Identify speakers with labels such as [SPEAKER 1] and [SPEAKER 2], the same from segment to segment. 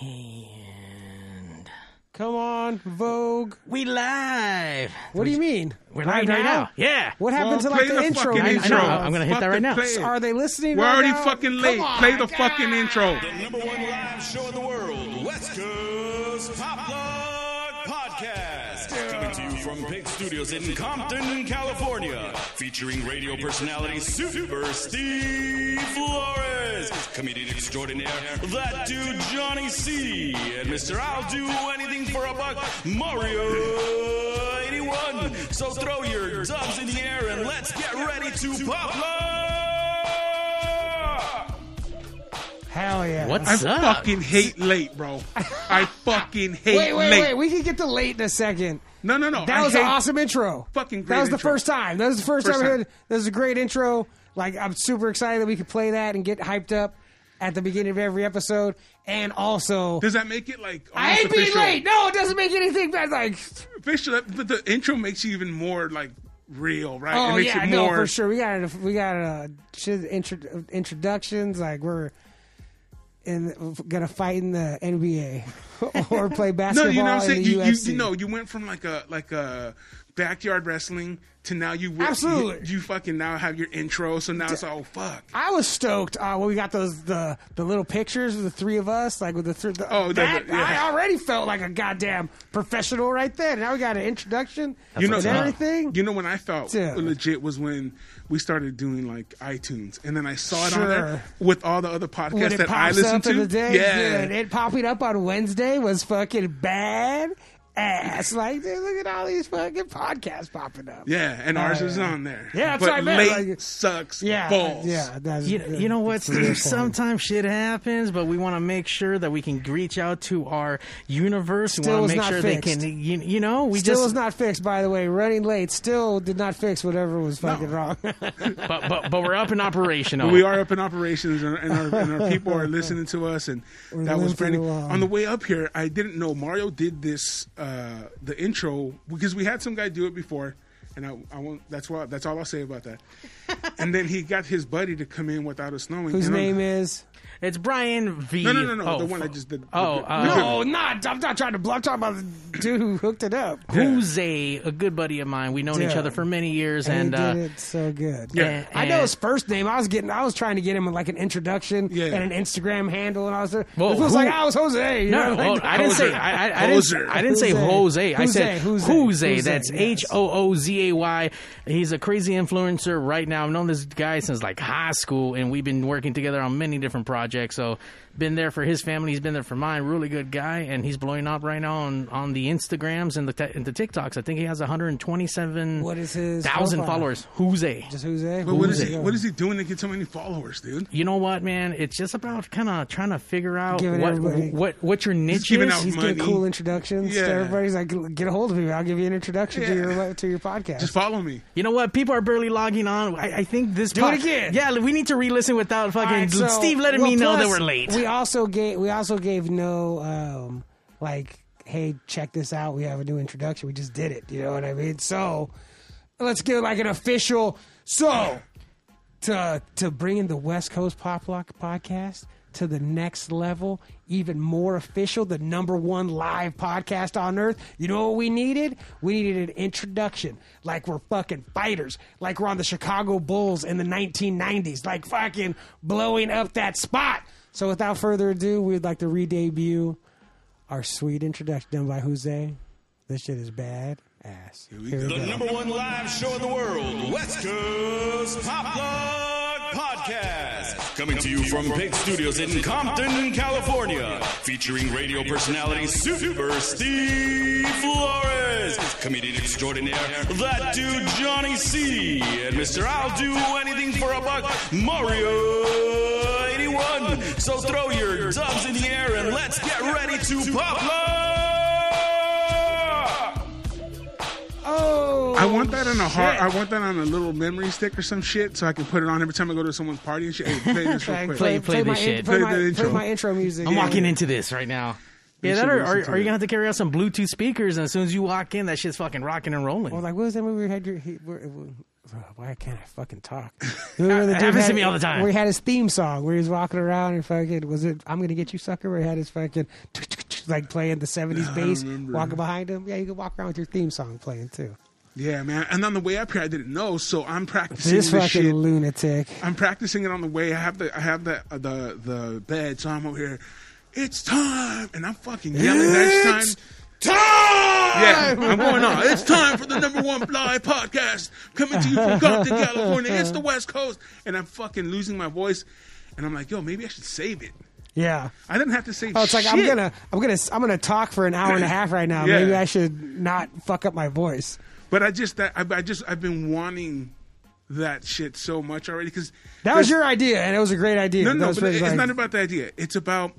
[SPEAKER 1] And
[SPEAKER 2] Come on, Vogue.
[SPEAKER 1] we live.
[SPEAKER 2] What do you mean?
[SPEAKER 1] We're live right now. Yeah.
[SPEAKER 2] What happened
[SPEAKER 3] Well,
[SPEAKER 2] to like the,
[SPEAKER 3] the
[SPEAKER 2] intro?
[SPEAKER 3] fucking
[SPEAKER 1] I, I
[SPEAKER 3] intro.
[SPEAKER 1] know. I'm gonna hit that right now.
[SPEAKER 3] Fucking play it.
[SPEAKER 2] Are they listening?
[SPEAKER 3] We're
[SPEAKER 2] right
[SPEAKER 3] already
[SPEAKER 2] now?
[SPEAKER 3] fucking late.
[SPEAKER 2] on,
[SPEAKER 3] Play the
[SPEAKER 2] God.
[SPEAKER 3] fucking intro.
[SPEAKER 4] The number one live show in the world, West Coast Pop Plug Podcast. Coming to you from Pig Studios in Compton, California. Featuring radio personality Super Steve Flores. Comedian extraordinaire, that dude Johnny C. And Mr. I'll do anything for a buck, Mario 81. So throw your dubs in the air and let's get ready to pop plug.
[SPEAKER 2] Hell yeah.
[SPEAKER 1] What's up?
[SPEAKER 3] I
[SPEAKER 1] up?
[SPEAKER 3] fucking hate late, bro. I fucking hate late
[SPEAKER 2] Wait, wait,
[SPEAKER 3] late.
[SPEAKER 2] wait. We can get to late in a second.
[SPEAKER 3] No, no, no.
[SPEAKER 2] That
[SPEAKER 3] I
[SPEAKER 2] was an awesome intro.
[SPEAKER 3] Fucking great
[SPEAKER 2] That was the
[SPEAKER 3] intro.
[SPEAKER 2] first time. That was the first,
[SPEAKER 3] First
[SPEAKER 2] time I heard. That was a great intro. Like I'm super excited that we could play that and get hyped up at the beginning of every episode. And also,
[SPEAKER 3] Does that make it like
[SPEAKER 2] I ain't being late. No, it doesn't make anything bad. Like,
[SPEAKER 3] Official, but the intro makes you even more like real, right?
[SPEAKER 2] oh
[SPEAKER 3] it makes
[SPEAKER 2] yeah,
[SPEAKER 3] it
[SPEAKER 2] no, for sure. We got we got uh, intro, introductions. Like we're in gonna fight in the NBA or play
[SPEAKER 3] No,
[SPEAKER 2] basketball
[SPEAKER 3] you know what I'm saying. You, you, you know, you went from like a like a backyard wrestling to now you you-
[SPEAKER 2] Absolutely.
[SPEAKER 3] you, fucking now have your intro. So now it's all fuck.
[SPEAKER 2] I was stoked uh, when we got those the the little pictures of the three of us, like with the, th- the
[SPEAKER 3] Oh,
[SPEAKER 2] that,
[SPEAKER 3] the- yeah.
[SPEAKER 2] I already felt like a goddamn professional right there. Now we got an introduction
[SPEAKER 3] You know
[SPEAKER 2] and everything.
[SPEAKER 3] You know when I felt
[SPEAKER 2] Dude.
[SPEAKER 3] legit was when we started doing like iTunes, and then I saw it
[SPEAKER 2] Sure.
[SPEAKER 3] on there with all the other
[SPEAKER 2] when
[SPEAKER 3] podcasts
[SPEAKER 2] it
[SPEAKER 3] that I
[SPEAKER 2] pops
[SPEAKER 3] listen
[SPEAKER 2] up
[SPEAKER 3] to.
[SPEAKER 2] in the day,
[SPEAKER 3] yeah,
[SPEAKER 2] dude, it popping up on Wednesday was fucking bad ass. Like, dude, look at all these fucking podcasts popping up.
[SPEAKER 3] yeah, and ours is on there.
[SPEAKER 2] Yeah, that's
[SPEAKER 3] but
[SPEAKER 2] what I meant,
[SPEAKER 3] late
[SPEAKER 2] like-
[SPEAKER 3] sucks
[SPEAKER 2] Yeah,
[SPEAKER 3] balls.
[SPEAKER 2] yeah. That's,
[SPEAKER 1] You, you know what,
[SPEAKER 2] that's
[SPEAKER 1] Steve? Sometimes shit happens, but we want to make sure that we can reach out to our universe. We
[SPEAKER 2] Still
[SPEAKER 1] want
[SPEAKER 2] is
[SPEAKER 1] to make
[SPEAKER 2] not
[SPEAKER 1] sure
[SPEAKER 2] fixed.
[SPEAKER 1] they can, you, you know, we
[SPEAKER 2] Still
[SPEAKER 1] just,
[SPEAKER 2] is not fixed, by the way. Running late still did not fix whatever was fucking wrong.
[SPEAKER 1] but, but, but we're up in operational.
[SPEAKER 3] But we are up in operations, and, and, our, and our people are listening to us, and
[SPEAKER 2] We're
[SPEAKER 3] that was
[SPEAKER 2] limping
[SPEAKER 3] pretty. On the way up here, I didn't know Mario did this, uh, Uh, the intro, because we had some guy do it before, and I, I won't. That's why. That's all I'll say about that. and then he got his buddy to come in without us knowing.
[SPEAKER 2] Whose
[SPEAKER 3] and I'm-
[SPEAKER 2] name is?
[SPEAKER 1] It's Brian V.
[SPEAKER 3] No, no, no, no.
[SPEAKER 1] Oh,
[SPEAKER 3] the one
[SPEAKER 1] fu-
[SPEAKER 3] that just did.
[SPEAKER 1] Oh,
[SPEAKER 3] the-
[SPEAKER 1] uh,
[SPEAKER 3] the-
[SPEAKER 2] No, not. I'm not trying to. I'm talking about the dude who hooked it up.
[SPEAKER 1] Who's a, a good buddy of mine. We've known each other for many years,
[SPEAKER 2] And
[SPEAKER 1] and,
[SPEAKER 2] he
[SPEAKER 1] uh,
[SPEAKER 2] did it so good.
[SPEAKER 3] Yeah.
[SPEAKER 1] and-
[SPEAKER 2] I know his first name. I was getting. I was trying to get him like an introduction
[SPEAKER 3] Yeah.
[SPEAKER 2] and an Instagram handle, and I was. Well,
[SPEAKER 1] Well,
[SPEAKER 2] it was
[SPEAKER 1] who-
[SPEAKER 2] like I was Jose. You
[SPEAKER 1] No,
[SPEAKER 2] know?
[SPEAKER 1] well,
[SPEAKER 2] like,
[SPEAKER 1] I didn't say
[SPEAKER 3] Hoser.
[SPEAKER 1] I, I, I didn't, I didn't say
[SPEAKER 2] Jose.
[SPEAKER 1] Jose. I said
[SPEAKER 2] Jose.
[SPEAKER 1] Jose.
[SPEAKER 2] Jose,
[SPEAKER 1] That's. H O O Z A Y. He's a crazy influencer right now. I've known this guy since like high school, and we've been working together on many different projects. So, been there for his family. He's been there for mine. Really good guy, and he's blowing up right now on, on the Instagrams and the te- and the TikToks. I think he has 127
[SPEAKER 2] What is his
[SPEAKER 1] thousand
[SPEAKER 2] profile?
[SPEAKER 1] followers. a
[SPEAKER 2] Just Jose.
[SPEAKER 3] But what is he?
[SPEAKER 1] it?
[SPEAKER 3] What is he doing to get so many followers, dude?
[SPEAKER 1] You know what, man? It's just about kind of trying to figure out
[SPEAKER 2] Giving
[SPEAKER 1] what
[SPEAKER 2] everybody-
[SPEAKER 1] what what your niche
[SPEAKER 3] giving
[SPEAKER 1] is.
[SPEAKER 3] out
[SPEAKER 2] He's getting cool introductions
[SPEAKER 3] Yeah.
[SPEAKER 2] to everybody. Like, get a hold of me. I'll give you an introduction to your to your podcast.
[SPEAKER 3] Just follow me.
[SPEAKER 1] You know what? People are barely logging on. I, I think this.
[SPEAKER 2] Do it again.
[SPEAKER 1] Yeah, we need to re-listen without fucking
[SPEAKER 2] All right, so-
[SPEAKER 1] Steve letting
[SPEAKER 2] well,
[SPEAKER 1] me know that we're late.
[SPEAKER 2] We also gave we also gave no um like hey check this out. We have a new introduction. We just did it. You know what I mean? So let's give like an official so to to bring in the West Coast Pop Plug podcast to the next level even more official the number one live podcast on earth. You know what we needed? We needed an introduction. Like we're fucking fighters. Like we're on the chicago bulls in the 1990s like fucking blowing up that spot so without further ado we'd like to re-debut our sweet introduction done by jose this shit is bad ass Here we
[SPEAKER 4] The
[SPEAKER 2] go.
[SPEAKER 4] number one live show in the world, West Coast Pop Plug Podcast. Coming to you from Pig Studios in Compton, California. Featuring radio personality Super Steve Flores. Comedian extraordinaire, that dude Johnny C. And Mr. I'll do anything for a buck, Mario 81. So throw your dubs in the air and let's get ready to pop plug.
[SPEAKER 2] oh
[SPEAKER 3] I want that on a
[SPEAKER 2] heart.
[SPEAKER 3] I want that on a little memory stick or some shit, so I can put it on every time I go to someone's party and shit. Hey, play this real quick.
[SPEAKER 1] Play- play
[SPEAKER 2] my,
[SPEAKER 1] this shit.
[SPEAKER 2] Play,
[SPEAKER 3] Play
[SPEAKER 2] my,
[SPEAKER 3] the
[SPEAKER 2] play
[SPEAKER 3] intro.
[SPEAKER 2] my intro music.
[SPEAKER 1] I'm
[SPEAKER 2] Yeah.
[SPEAKER 1] walking into this right now. Yeah, that
[SPEAKER 3] are,
[SPEAKER 1] or,
[SPEAKER 3] listen
[SPEAKER 1] or,
[SPEAKER 3] to
[SPEAKER 1] or you gonna have to carry out some Bluetooth speakers, and as soon as you walk in, that shit's fucking rocking and rolling.
[SPEAKER 2] I was like, what was that movie we had your he, where, why can't I fucking talk? Remember the
[SPEAKER 1] It
[SPEAKER 2] dude
[SPEAKER 1] happens to me all the time.
[SPEAKER 2] Where he had his theme song, where he was walking around and fucking was it? I'm gonna get you, sucker. Where he had his fucking like playing the '70s bass, walking behind him. Yeah, you can walk around with your theme song playing too.
[SPEAKER 3] Yeah, man. And on the way up here, I didn't know, so I'm practicing
[SPEAKER 2] This
[SPEAKER 3] this,
[SPEAKER 2] fucking
[SPEAKER 3] shit.
[SPEAKER 2] lunatic.
[SPEAKER 3] I'm practicing it on the way. I have the I have the uh, the the bed, so I'm over here. It's time, and I'm fucking yelling. Next time.
[SPEAKER 2] Time.
[SPEAKER 3] Yeah, I'm going on. It's time for the number one fly podcast coming to you from Compton, California. It's the West Coast, and I'm fucking losing my voice. And I'm like, yo, maybe I should save it.
[SPEAKER 2] Yeah.
[SPEAKER 3] I didn't have to save. It.
[SPEAKER 2] Oh, it's like I'm gonna, I'm gonna, I'm gonna talk for an hour and a half right now.
[SPEAKER 3] Yeah.
[SPEAKER 2] Maybe I should not fuck up my voice.
[SPEAKER 3] But I just that I, I just I've been wanting that shit so much already because
[SPEAKER 2] That was your idea, and it was a great idea.
[SPEAKER 3] No,
[SPEAKER 2] That
[SPEAKER 3] no, but
[SPEAKER 2] really
[SPEAKER 3] it's not about the idea. It's about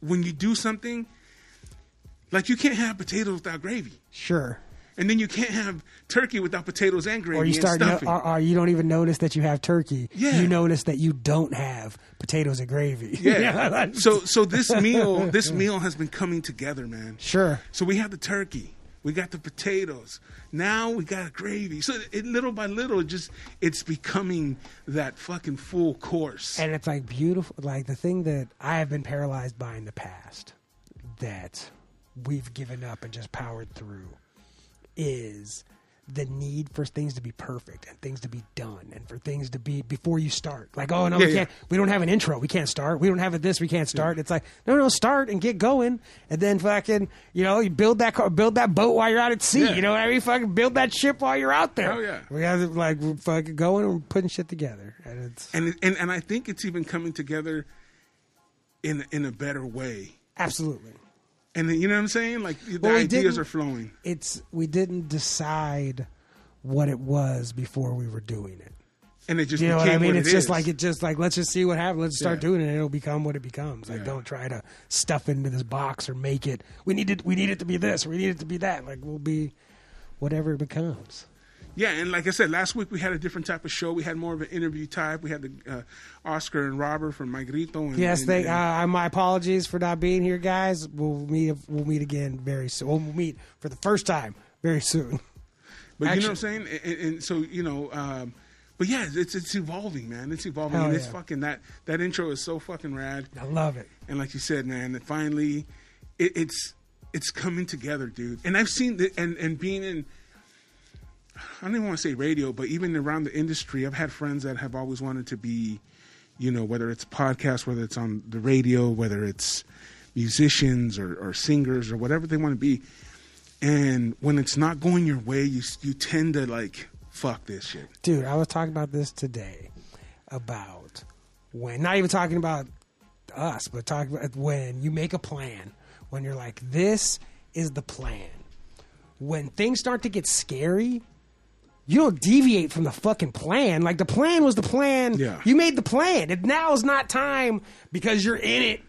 [SPEAKER 3] when you do something. Like you can't have potatoes without gravy,
[SPEAKER 2] sure.
[SPEAKER 3] and then you can't have turkey without potatoes and gravy
[SPEAKER 2] Or you start, no, or, or you don't even notice that you have turkey.
[SPEAKER 3] Yeah.
[SPEAKER 2] You notice that you don't have potatoes and gravy.
[SPEAKER 3] yeah. so so this meal this meal has been coming together, man.
[SPEAKER 2] sure.
[SPEAKER 3] So we have the turkey, we got the potatoes. Now we got a gravy. So it, little by little, it just it's becoming that fucking full course.
[SPEAKER 2] And it's like beautiful. Like the thing that I have been paralyzed by in the past that we've given up and just powered through is the need for things to be perfect and things to be done and for things to be before you start. Like, oh no,
[SPEAKER 3] Yeah,
[SPEAKER 2] we can't. We don't have an intro. We can't start. We don't have a this. We can't start. It's like no, no, start and get going, and then fucking, you know, you build that car, build that boat while you're out at sea.
[SPEAKER 3] Yeah.
[SPEAKER 2] You know what I mean? Fucking build that ship while you're out there.
[SPEAKER 3] Oh, yeah.
[SPEAKER 2] we got to like we're fucking going and putting shit together, and it's
[SPEAKER 3] and and and I think it's even coming together in in a better way.
[SPEAKER 2] absolutely.
[SPEAKER 3] And you know what I'm saying? Like the
[SPEAKER 2] Well,
[SPEAKER 3] ideas are flowing.
[SPEAKER 2] it's we didn't decide what it was before we were doing it.
[SPEAKER 3] And it just
[SPEAKER 2] You know what I mean?
[SPEAKER 3] what
[SPEAKER 2] It's
[SPEAKER 3] it
[SPEAKER 2] just
[SPEAKER 3] is.
[SPEAKER 2] like it just like let's just see what happens. Let's start
[SPEAKER 3] Yeah.
[SPEAKER 2] doing it and it'll become what it becomes. Like
[SPEAKER 3] Yeah.
[SPEAKER 2] don't try to stuff it into this box or make it we need it we need it to be this or we need it to be that. Like we'll be whatever it becomes.
[SPEAKER 3] Yeah, and like I said, last week we had a different type of show. We had more of an interview type. We had the uh, Oscar and Robert from My Grito. And,
[SPEAKER 2] Yes,
[SPEAKER 3] and,
[SPEAKER 2] they.
[SPEAKER 3] and-
[SPEAKER 2] Uh, my apologies for not being here, guys. We'll meet. We'll meet again very soon. We'll meet for the first time very soon.
[SPEAKER 3] but you know what I'm saying? And, and, so you know, um, but yeah, it's it's evolving, man. It's evolving,
[SPEAKER 2] Hell
[SPEAKER 3] and it's
[SPEAKER 2] yeah.
[SPEAKER 3] fucking that that intro is so fucking rad.
[SPEAKER 2] I love it.
[SPEAKER 3] And like you said, man, that finally, it, it's it's coming together, dude. And I've seen the, and and being in. I don't even want to say radio, but even around the industry, I've had friends that have always wanted to be, you know, whether it's a podcast, whether it's on the radio, whether it's musicians or, or singers or whatever they want to be. And when it's not going your way, you you tend to like fuck this shit.
[SPEAKER 2] Dude, I was talking about this today about when, not even talking about us, but talking about when you make a plan, when you're like, this is the plan. When things start to get scary, you don't deviate from the fucking plan. Like the plan was the plan.
[SPEAKER 3] Yeah.
[SPEAKER 2] You made the plan. And now is not time because you're in it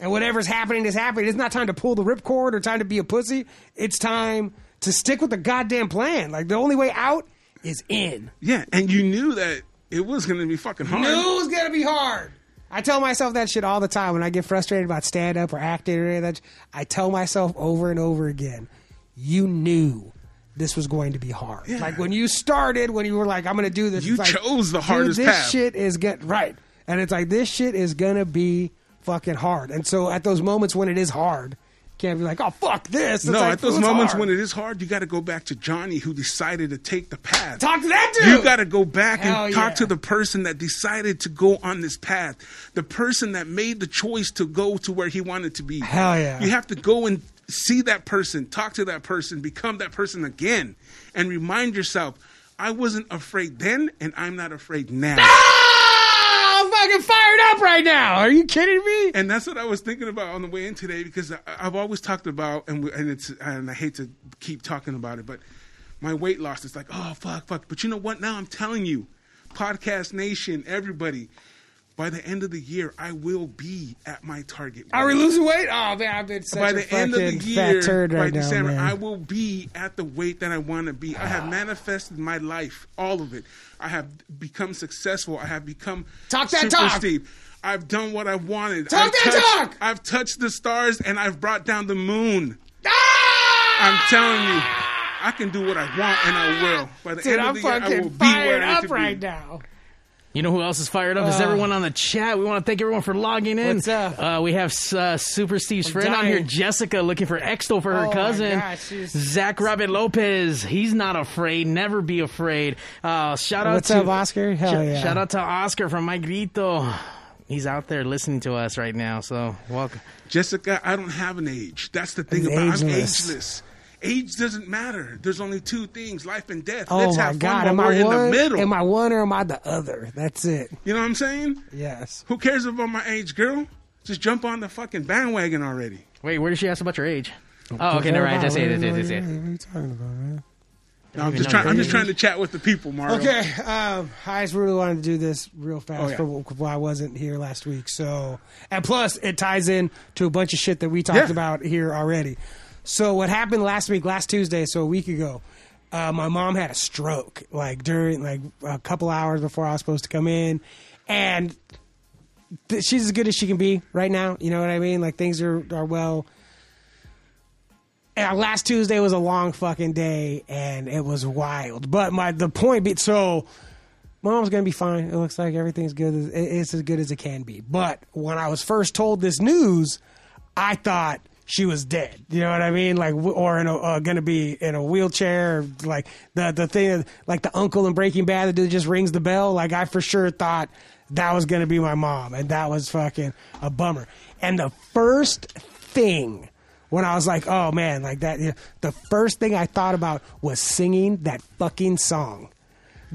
[SPEAKER 2] and whatever's happening is happening. It's not time to pull the ripcord or time to be a pussy. It's time to stick with the goddamn plan. Like the only way out is in.
[SPEAKER 3] Yeah, and you knew that it was going to be fucking hard.
[SPEAKER 2] Knew it was gonna be hard. I tell myself that shit all the time when I get frustrated about stand up or acting or any of that. I tell myself over and over again, you knew this was going to be hard.
[SPEAKER 3] Yeah.
[SPEAKER 2] Like when you started, when you were like, I'm gonna do this.
[SPEAKER 3] You
[SPEAKER 2] it's like,
[SPEAKER 3] chose the
[SPEAKER 2] dude,
[SPEAKER 3] hardest
[SPEAKER 2] this
[SPEAKER 3] path.
[SPEAKER 2] shit is get right, and it's like this shit is gonna be fucking hard. And so at those moments when it is hard, you can't be like, oh fuck this. It's
[SPEAKER 3] No,
[SPEAKER 2] like,
[SPEAKER 3] at those moments
[SPEAKER 2] hard."
[SPEAKER 3] when it is hard, you got to go back to Johnny who decided to take the path.
[SPEAKER 2] talk to that dude.
[SPEAKER 3] You got to go back
[SPEAKER 2] Hell
[SPEAKER 3] and talk to the person that decided to go on this path, the person that made the choice to go to where he wanted to be.
[SPEAKER 2] Hell yeah.
[SPEAKER 3] You have to go and see that person, talk to that person, become that person again, and remind yourself, I wasn't afraid then, and I'm not afraid now.
[SPEAKER 2] Ah, I'm fucking fired up right now. Are you kidding me?
[SPEAKER 3] And that's what I was thinking about on the way in today because I, I've always talked about and we- and it's and I hate to keep talking about it, but my weight loss is like oh fuck fuck. But you know what? Now I'm telling you, podcast nation, everybody, by the end of the year, I will be at my target.
[SPEAKER 2] Are we
[SPEAKER 3] weight.
[SPEAKER 2] losing weight? Oh man, I've been such
[SPEAKER 3] by
[SPEAKER 2] a
[SPEAKER 3] the end of the year,
[SPEAKER 2] fat turd
[SPEAKER 3] by
[SPEAKER 2] right now,
[SPEAKER 3] December. I will be at the weight that I want to be. I have manifested my life, all of it. I have become successful. I have become
[SPEAKER 2] Talk that
[SPEAKER 3] super
[SPEAKER 2] talk.
[SPEAKER 3] Steve. I've done what I wanted.
[SPEAKER 2] Talk
[SPEAKER 3] I've
[SPEAKER 2] that
[SPEAKER 3] touched,
[SPEAKER 2] talk.
[SPEAKER 3] I've touched the stars and I've brought down the moon.
[SPEAKER 2] Ah!
[SPEAKER 3] I'm telling you. I can do what I want and I will. By the
[SPEAKER 2] Dude,
[SPEAKER 3] end of
[SPEAKER 2] I'm
[SPEAKER 3] the year, I will be where I need
[SPEAKER 2] up
[SPEAKER 3] to be.
[SPEAKER 2] right now.
[SPEAKER 1] You know who else is fired up? is
[SPEAKER 2] Uh,
[SPEAKER 1] everyone on the chat. We want to thank everyone for logging in.
[SPEAKER 2] What's up?
[SPEAKER 1] Uh, we have uh, Super Steve's friend on here. Jessica, looking for Exto for her
[SPEAKER 2] Oh my
[SPEAKER 1] cousin.
[SPEAKER 2] gosh,
[SPEAKER 1] Zach Rabbit Lopez. He's not afraid. Never be afraid. Uh, shout out
[SPEAKER 2] What's
[SPEAKER 1] to
[SPEAKER 2] up, Oscar? Hell
[SPEAKER 1] Sh-
[SPEAKER 2] yeah.
[SPEAKER 1] Shout out to Oscar from My Grito. He's out there listening to us right now. So welcome.
[SPEAKER 3] Jessica, I don't have an age. That's the thing
[SPEAKER 2] He's
[SPEAKER 3] about I'm
[SPEAKER 2] ageless.
[SPEAKER 3] Ageless. Age doesn't matter. There's only two things: life and death.
[SPEAKER 2] Oh
[SPEAKER 3] Let's
[SPEAKER 2] my
[SPEAKER 3] have
[SPEAKER 2] god,
[SPEAKER 3] fun
[SPEAKER 2] am I
[SPEAKER 3] we're in
[SPEAKER 2] one?
[SPEAKER 3] the middle.
[SPEAKER 2] Am I one or am I the other? That's it.
[SPEAKER 3] you know what I'm saying?
[SPEAKER 2] Yes.
[SPEAKER 3] Who cares about my age, girl? Just jump on the fucking bandwagon already.
[SPEAKER 1] Wait, where did she ask about your age? Oh, okay, never mind. That's it. That's it. That's it.
[SPEAKER 2] What are you talking about, man?
[SPEAKER 3] No, I'm just
[SPEAKER 1] know
[SPEAKER 3] trying. I'm just trying to chat with the people, Mario.
[SPEAKER 2] Okay, um, I just really wanted to do this real fast
[SPEAKER 3] Oh, yeah.
[SPEAKER 2] for why I wasn't here last week. So, and plus, it ties in to a bunch of shit that we talked
[SPEAKER 3] Yeah.
[SPEAKER 2] about here already. So, what happened last week, last Tuesday, so a week ago, uh, my mom had a stroke, like during like a couple hours before I was supposed to come in, and th- she's as good as she can be right now. You know what I mean? Like things are are well. And last Tuesday was a long fucking day, and it was wild. But my the point be so, mom's gonna be fine. It looks like everything's good. It's as good as it can be. But when I was first told this news, I thought she was dead. You know what I mean? Like, or in a, uh, gonna be in a wheelchair. Like the the thing, like the uncle in Breaking Bad that just rings the bell. Like I for sure thought that was gonna be my mom, and that was fucking a bummer. And the first thing when I was like, oh man, like that. You know, the first thing I thought about was singing that fucking song.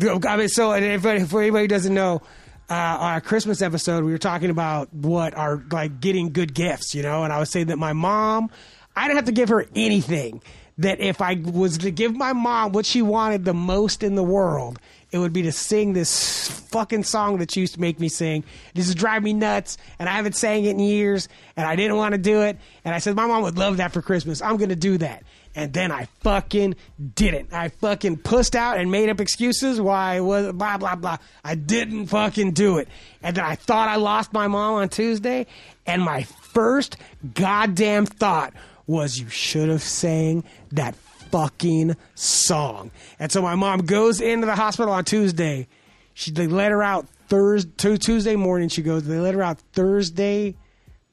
[SPEAKER 2] I mean, so if, if anybody doesn't know, uh, our Christmas episode, we were talking about what are like getting good gifts, you know, and I was saying that my mom, I didn't have to give her anything. That if I was to give my mom what she wanted the most in the world, it would be to sing this fucking song that she used to make me sing. This is drive me nuts, and I haven't sang it in years, and I didn't want to do it. And I said my mom would love that for Christmas. I'm gonna do that. And then I fucking didn't. I fucking pussed out and made up excuses why it was blah blah blah. I didn't fucking do it. And then I thought I lost my mom on Tuesday, and my first goddamn thought was you should have sang that fucking song. And so my mom goes into the hospital on Tuesday. She they let her out Thursday Tuesday morning. She goes. They let her out Thursday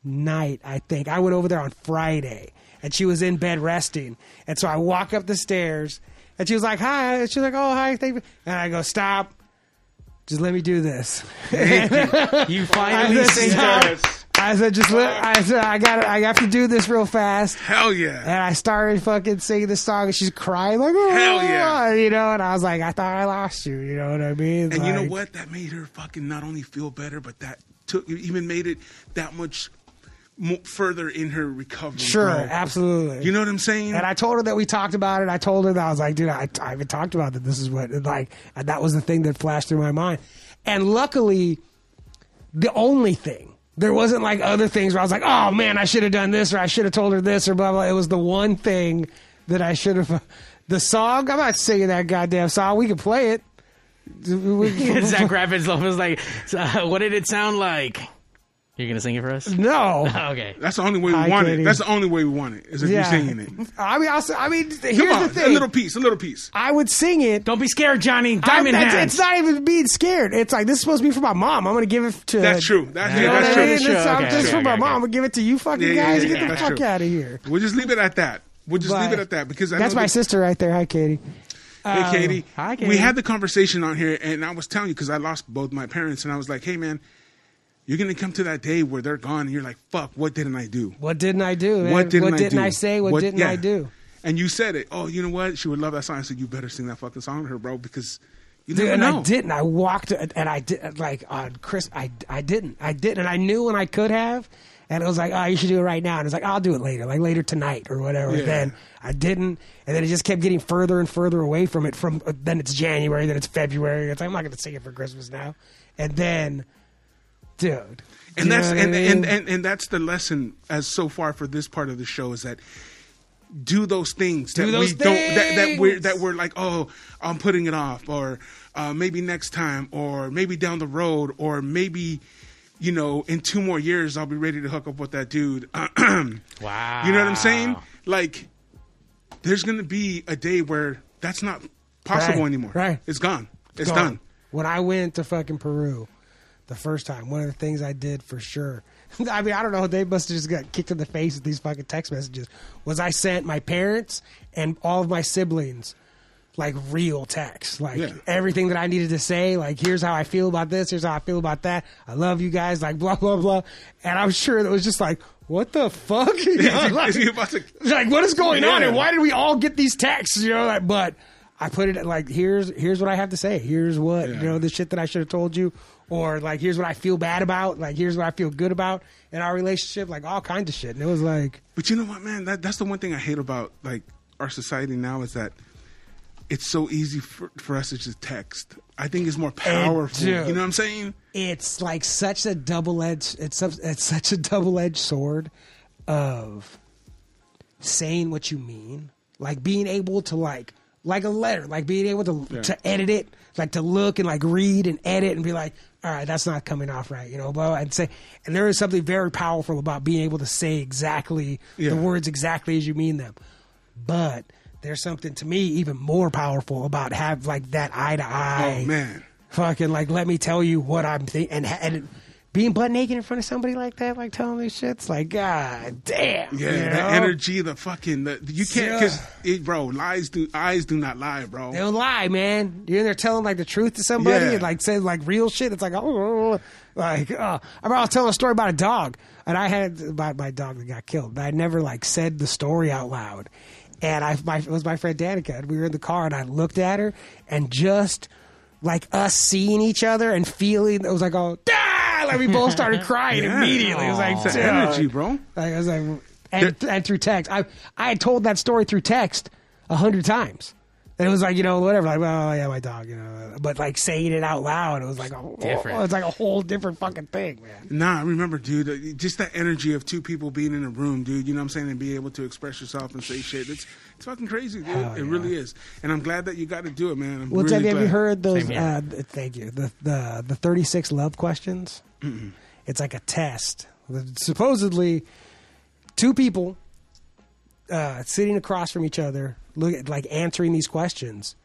[SPEAKER 2] night, I think. I went over there on Friday, and she was in bed resting. And so I walk up the stairs, and she was like, "Hi." And she's like, "Oh, hi." Thank you. And I go, "Stop. Just let me do this."
[SPEAKER 1] You finally
[SPEAKER 2] said, I said, "Just let." I said, "I got. I have to do this real fast."
[SPEAKER 3] Hell yeah.
[SPEAKER 2] And I started fucking singing the song, and she's crying like, "Oh,
[SPEAKER 3] Hell yeah.
[SPEAKER 2] you know. And I was like, "I thought I lost you." You know what I mean?
[SPEAKER 3] And you know what? That made her fucking not only feel better, but that took even made it that much further in her recovery.
[SPEAKER 2] Sure,
[SPEAKER 3] bro.
[SPEAKER 2] absolutely.
[SPEAKER 3] You know what I'm saying?
[SPEAKER 2] And I told her that we talked about it. I told her that I was like, dude, I, I haven't talked about that. This is what like that was the thing that flashed through my mind. And luckily, the only thing there wasn't like other things where I was like, oh man, I should have done this or I should have told her this or blah blah. It was the one thing that I should have. The song, I'm not singing that goddamn song. We can play it.
[SPEAKER 1] Zach Rapids was like, what did it sound like? You're gonna sing it for us?
[SPEAKER 2] no.
[SPEAKER 1] Okay.
[SPEAKER 3] That's the only way we
[SPEAKER 2] Hi,
[SPEAKER 3] want
[SPEAKER 2] Katie.
[SPEAKER 3] it. That's the only way we want it. Is if
[SPEAKER 2] Yeah.
[SPEAKER 3] you're singing it.
[SPEAKER 2] I mean, also, I mean, here's
[SPEAKER 3] Come on,
[SPEAKER 2] the
[SPEAKER 3] a little piece, a little piece.
[SPEAKER 2] I would sing it.
[SPEAKER 1] Don't be scared, Johnny. Diamond
[SPEAKER 2] that's-
[SPEAKER 1] hands.
[SPEAKER 2] It's not even being scared. It's like this is supposed to be for my mom. I'm going to give it to.
[SPEAKER 3] That's true. That's,
[SPEAKER 2] You
[SPEAKER 3] yeah,
[SPEAKER 2] know
[SPEAKER 3] that's
[SPEAKER 2] what
[SPEAKER 3] true.
[SPEAKER 2] I mean?
[SPEAKER 1] Sure,
[SPEAKER 2] It's, I'm
[SPEAKER 1] okay,
[SPEAKER 2] just
[SPEAKER 1] okay,
[SPEAKER 2] for my
[SPEAKER 1] okay,
[SPEAKER 2] mom.
[SPEAKER 1] okay.
[SPEAKER 2] I'm gonna give it to you, fucking
[SPEAKER 3] Yeah, yeah,
[SPEAKER 2] guys.
[SPEAKER 3] yeah,
[SPEAKER 2] Get
[SPEAKER 3] yeah,
[SPEAKER 2] the
[SPEAKER 3] that's
[SPEAKER 2] fuck
[SPEAKER 3] true.
[SPEAKER 2] out of here.
[SPEAKER 3] We'll just leave it at that. We'll just leave
[SPEAKER 2] But
[SPEAKER 3] it at that because I
[SPEAKER 2] That's
[SPEAKER 3] know
[SPEAKER 2] my
[SPEAKER 3] that-
[SPEAKER 2] sister right there. Hi, Katie.
[SPEAKER 3] Hey, Katie.
[SPEAKER 1] hi, Katie.
[SPEAKER 3] We had the conversation on here, and I was telling you because I lost both my parents, and I was like, "Hey, man, you're gonna come to that day where they're gone, and you're like, fuck, what didn't I do?
[SPEAKER 2] What didn't I do? man?
[SPEAKER 3] What didn't, I, do?
[SPEAKER 2] I say? What, didn't
[SPEAKER 3] yeah.
[SPEAKER 2] I do?
[SPEAKER 3] And you said it. Oh, you know what? She would love that song. I said, you better sing that fucking song to her, bro, because you
[SPEAKER 2] Dude,
[SPEAKER 3] never
[SPEAKER 2] and
[SPEAKER 3] know.
[SPEAKER 2] I didn't. I walked and I did like on Chris. I I didn't. I didn't. And I knew when I could have. And it was like, oh, you should do it right now. And it's like, I'll do it later, like later tonight or whatever.
[SPEAKER 3] Yeah.
[SPEAKER 2] Then I didn't, and then it just kept getting further and further away from it. From uh, then it's January, then it's February. It's like, I'm not going to sing it for Christmas now. And then, dude,
[SPEAKER 3] and that's
[SPEAKER 2] know I
[SPEAKER 3] and, and, and and that's the lesson as so far for this part of the show is that do those things
[SPEAKER 2] Do
[SPEAKER 3] that
[SPEAKER 2] those
[SPEAKER 3] we don't that, that we're that we're like oh I'm putting it off or uh, maybe next time or maybe down the road or maybe you know in two more years I'll be ready to hook up with that dude
[SPEAKER 1] Wow.
[SPEAKER 3] you know what I'm saying like there's going to be a day where that's not possible
[SPEAKER 2] Right,
[SPEAKER 3] anymore.
[SPEAKER 2] right.
[SPEAKER 3] It's gone. It's
[SPEAKER 2] gone.
[SPEAKER 3] done.
[SPEAKER 2] When I went to fucking Peru the first time, one of the things I did for sure. I mean, I don't know. They must have just got kicked in the face with these fucking text messages. Was I sent my parents and all of my siblings like real text, like
[SPEAKER 3] Yeah.
[SPEAKER 2] everything that I needed to say. Like, here's how I feel about this. Here's how I feel about that. I love you guys. Like, blah blah blah. And I'm sure it was just like, what the fuck? You know, like-
[SPEAKER 3] Is he about to?
[SPEAKER 2] like what is going on and why did we all get these texts you know like, but i put it like here's here's what i have to say here's what
[SPEAKER 3] Yeah.
[SPEAKER 2] you know the shit that i should have told you or like here's what i feel bad about like here's what i feel good about in our relationship like all kinds of shit and it was like
[SPEAKER 3] But you know what, man? That that's the one thing I hate about like our society now is that it's so easy for, for us to just text. I think it's more powerful.
[SPEAKER 2] dude.
[SPEAKER 3] You know what I'm saying?
[SPEAKER 2] it's like such a double-edged it's such, it's such a double-edged sword of saying what you mean like being able to like like a letter like being able to
[SPEAKER 3] Yeah.
[SPEAKER 2] to edit it like to look and like read and edit and be like all right that's not coming off right you know but and say and there is something very powerful about being able to say exactly
[SPEAKER 3] Yeah.
[SPEAKER 2] the words exactly as you mean them but there's something to me even more powerful about have like that eye to oh, eye
[SPEAKER 3] Oh man.
[SPEAKER 2] fucking like let me tell you what I'm thinking and, and being butt naked in front of somebody like that, like telling me shit's like god damn.
[SPEAKER 3] Yeah,
[SPEAKER 2] you
[SPEAKER 3] the
[SPEAKER 2] know?
[SPEAKER 3] energy, the fucking, the, you can't because
[SPEAKER 2] Yeah.
[SPEAKER 3] bro, lies do eyes do not lie, bro.
[SPEAKER 2] They don't lie, man. You're in there telling like the truth to somebody
[SPEAKER 3] Yeah.
[SPEAKER 2] and like saying like real shit. It's like oh, like uh, I remember I was telling a story about a dog, and I had about my dog that got killed, but I never like said the story out loud. And I, my, it was my friend Danica, and we were in the car, and I looked at her, and just like us seeing each other and feeling, it was like oh, ah! like we both started crying
[SPEAKER 3] Yeah.
[SPEAKER 2] immediately. It was like
[SPEAKER 3] It's the
[SPEAKER 2] dude.
[SPEAKER 3] energy, bro.
[SPEAKER 2] Like, I was like, and, and through text. I I had told that story through text a hundred times. And it was like, you know, whatever, like, well, yeah, my dog, you know. But like saying it out loud, it was like a
[SPEAKER 1] Different.
[SPEAKER 2] It's like a whole different fucking thing, man.
[SPEAKER 3] Nah, remember, dude, uh, just that energy of two people being in a room, dude. You know what I'm saying, and be able to express yourself and say shit. It's it's fucking crazy, dude.
[SPEAKER 2] Hell
[SPEAKER 3] it
[SPEAKER 2] yeah.
[SPEAKER 3] really is. And I'm glad that you got to do it, man. I'm
[SPEAKER 2] Well,
[SPEAKER 3] really
[SPEAKER 2] have you, have you
[SPEAKER 3] glad.
[SPEAKER 2] heard those? Uh, thank you. The the the thirty six love questions. It's like a test. Supposedly, two people uh, sitting across from each other, look at, like answering these questions,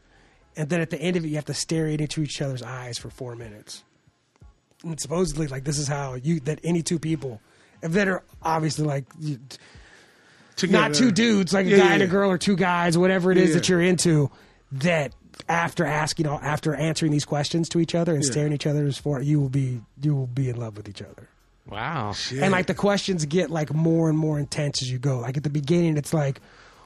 [SPEAKER 2] and then at the end of it, you have to stare into each other's eyes for four minutes. And supposedly, like this is how you that any two people that are obviously like you,
[SPEAKER 3] Together.
[SPEAKER 2] not two dudes, like a guy
[SPEAKER 3] yeah,
[SPEAKER 2] and a girl or two guys, whatever it is
[SPEAKER 3] Yeah,
[SPEAKER 2] that you're into, that after asking, you know, after answering these questions to each other and
[SPEAKER 3] Yeah.
[SPEAKER 2] staring each other's for, you will be you will be in love with each other.
[SPEAKER 1] Wow.
[SPEAKER 3] Shit.
[SPEAKER 2] And like the questions get like more and more intense as you go. Like at the beginning, it's like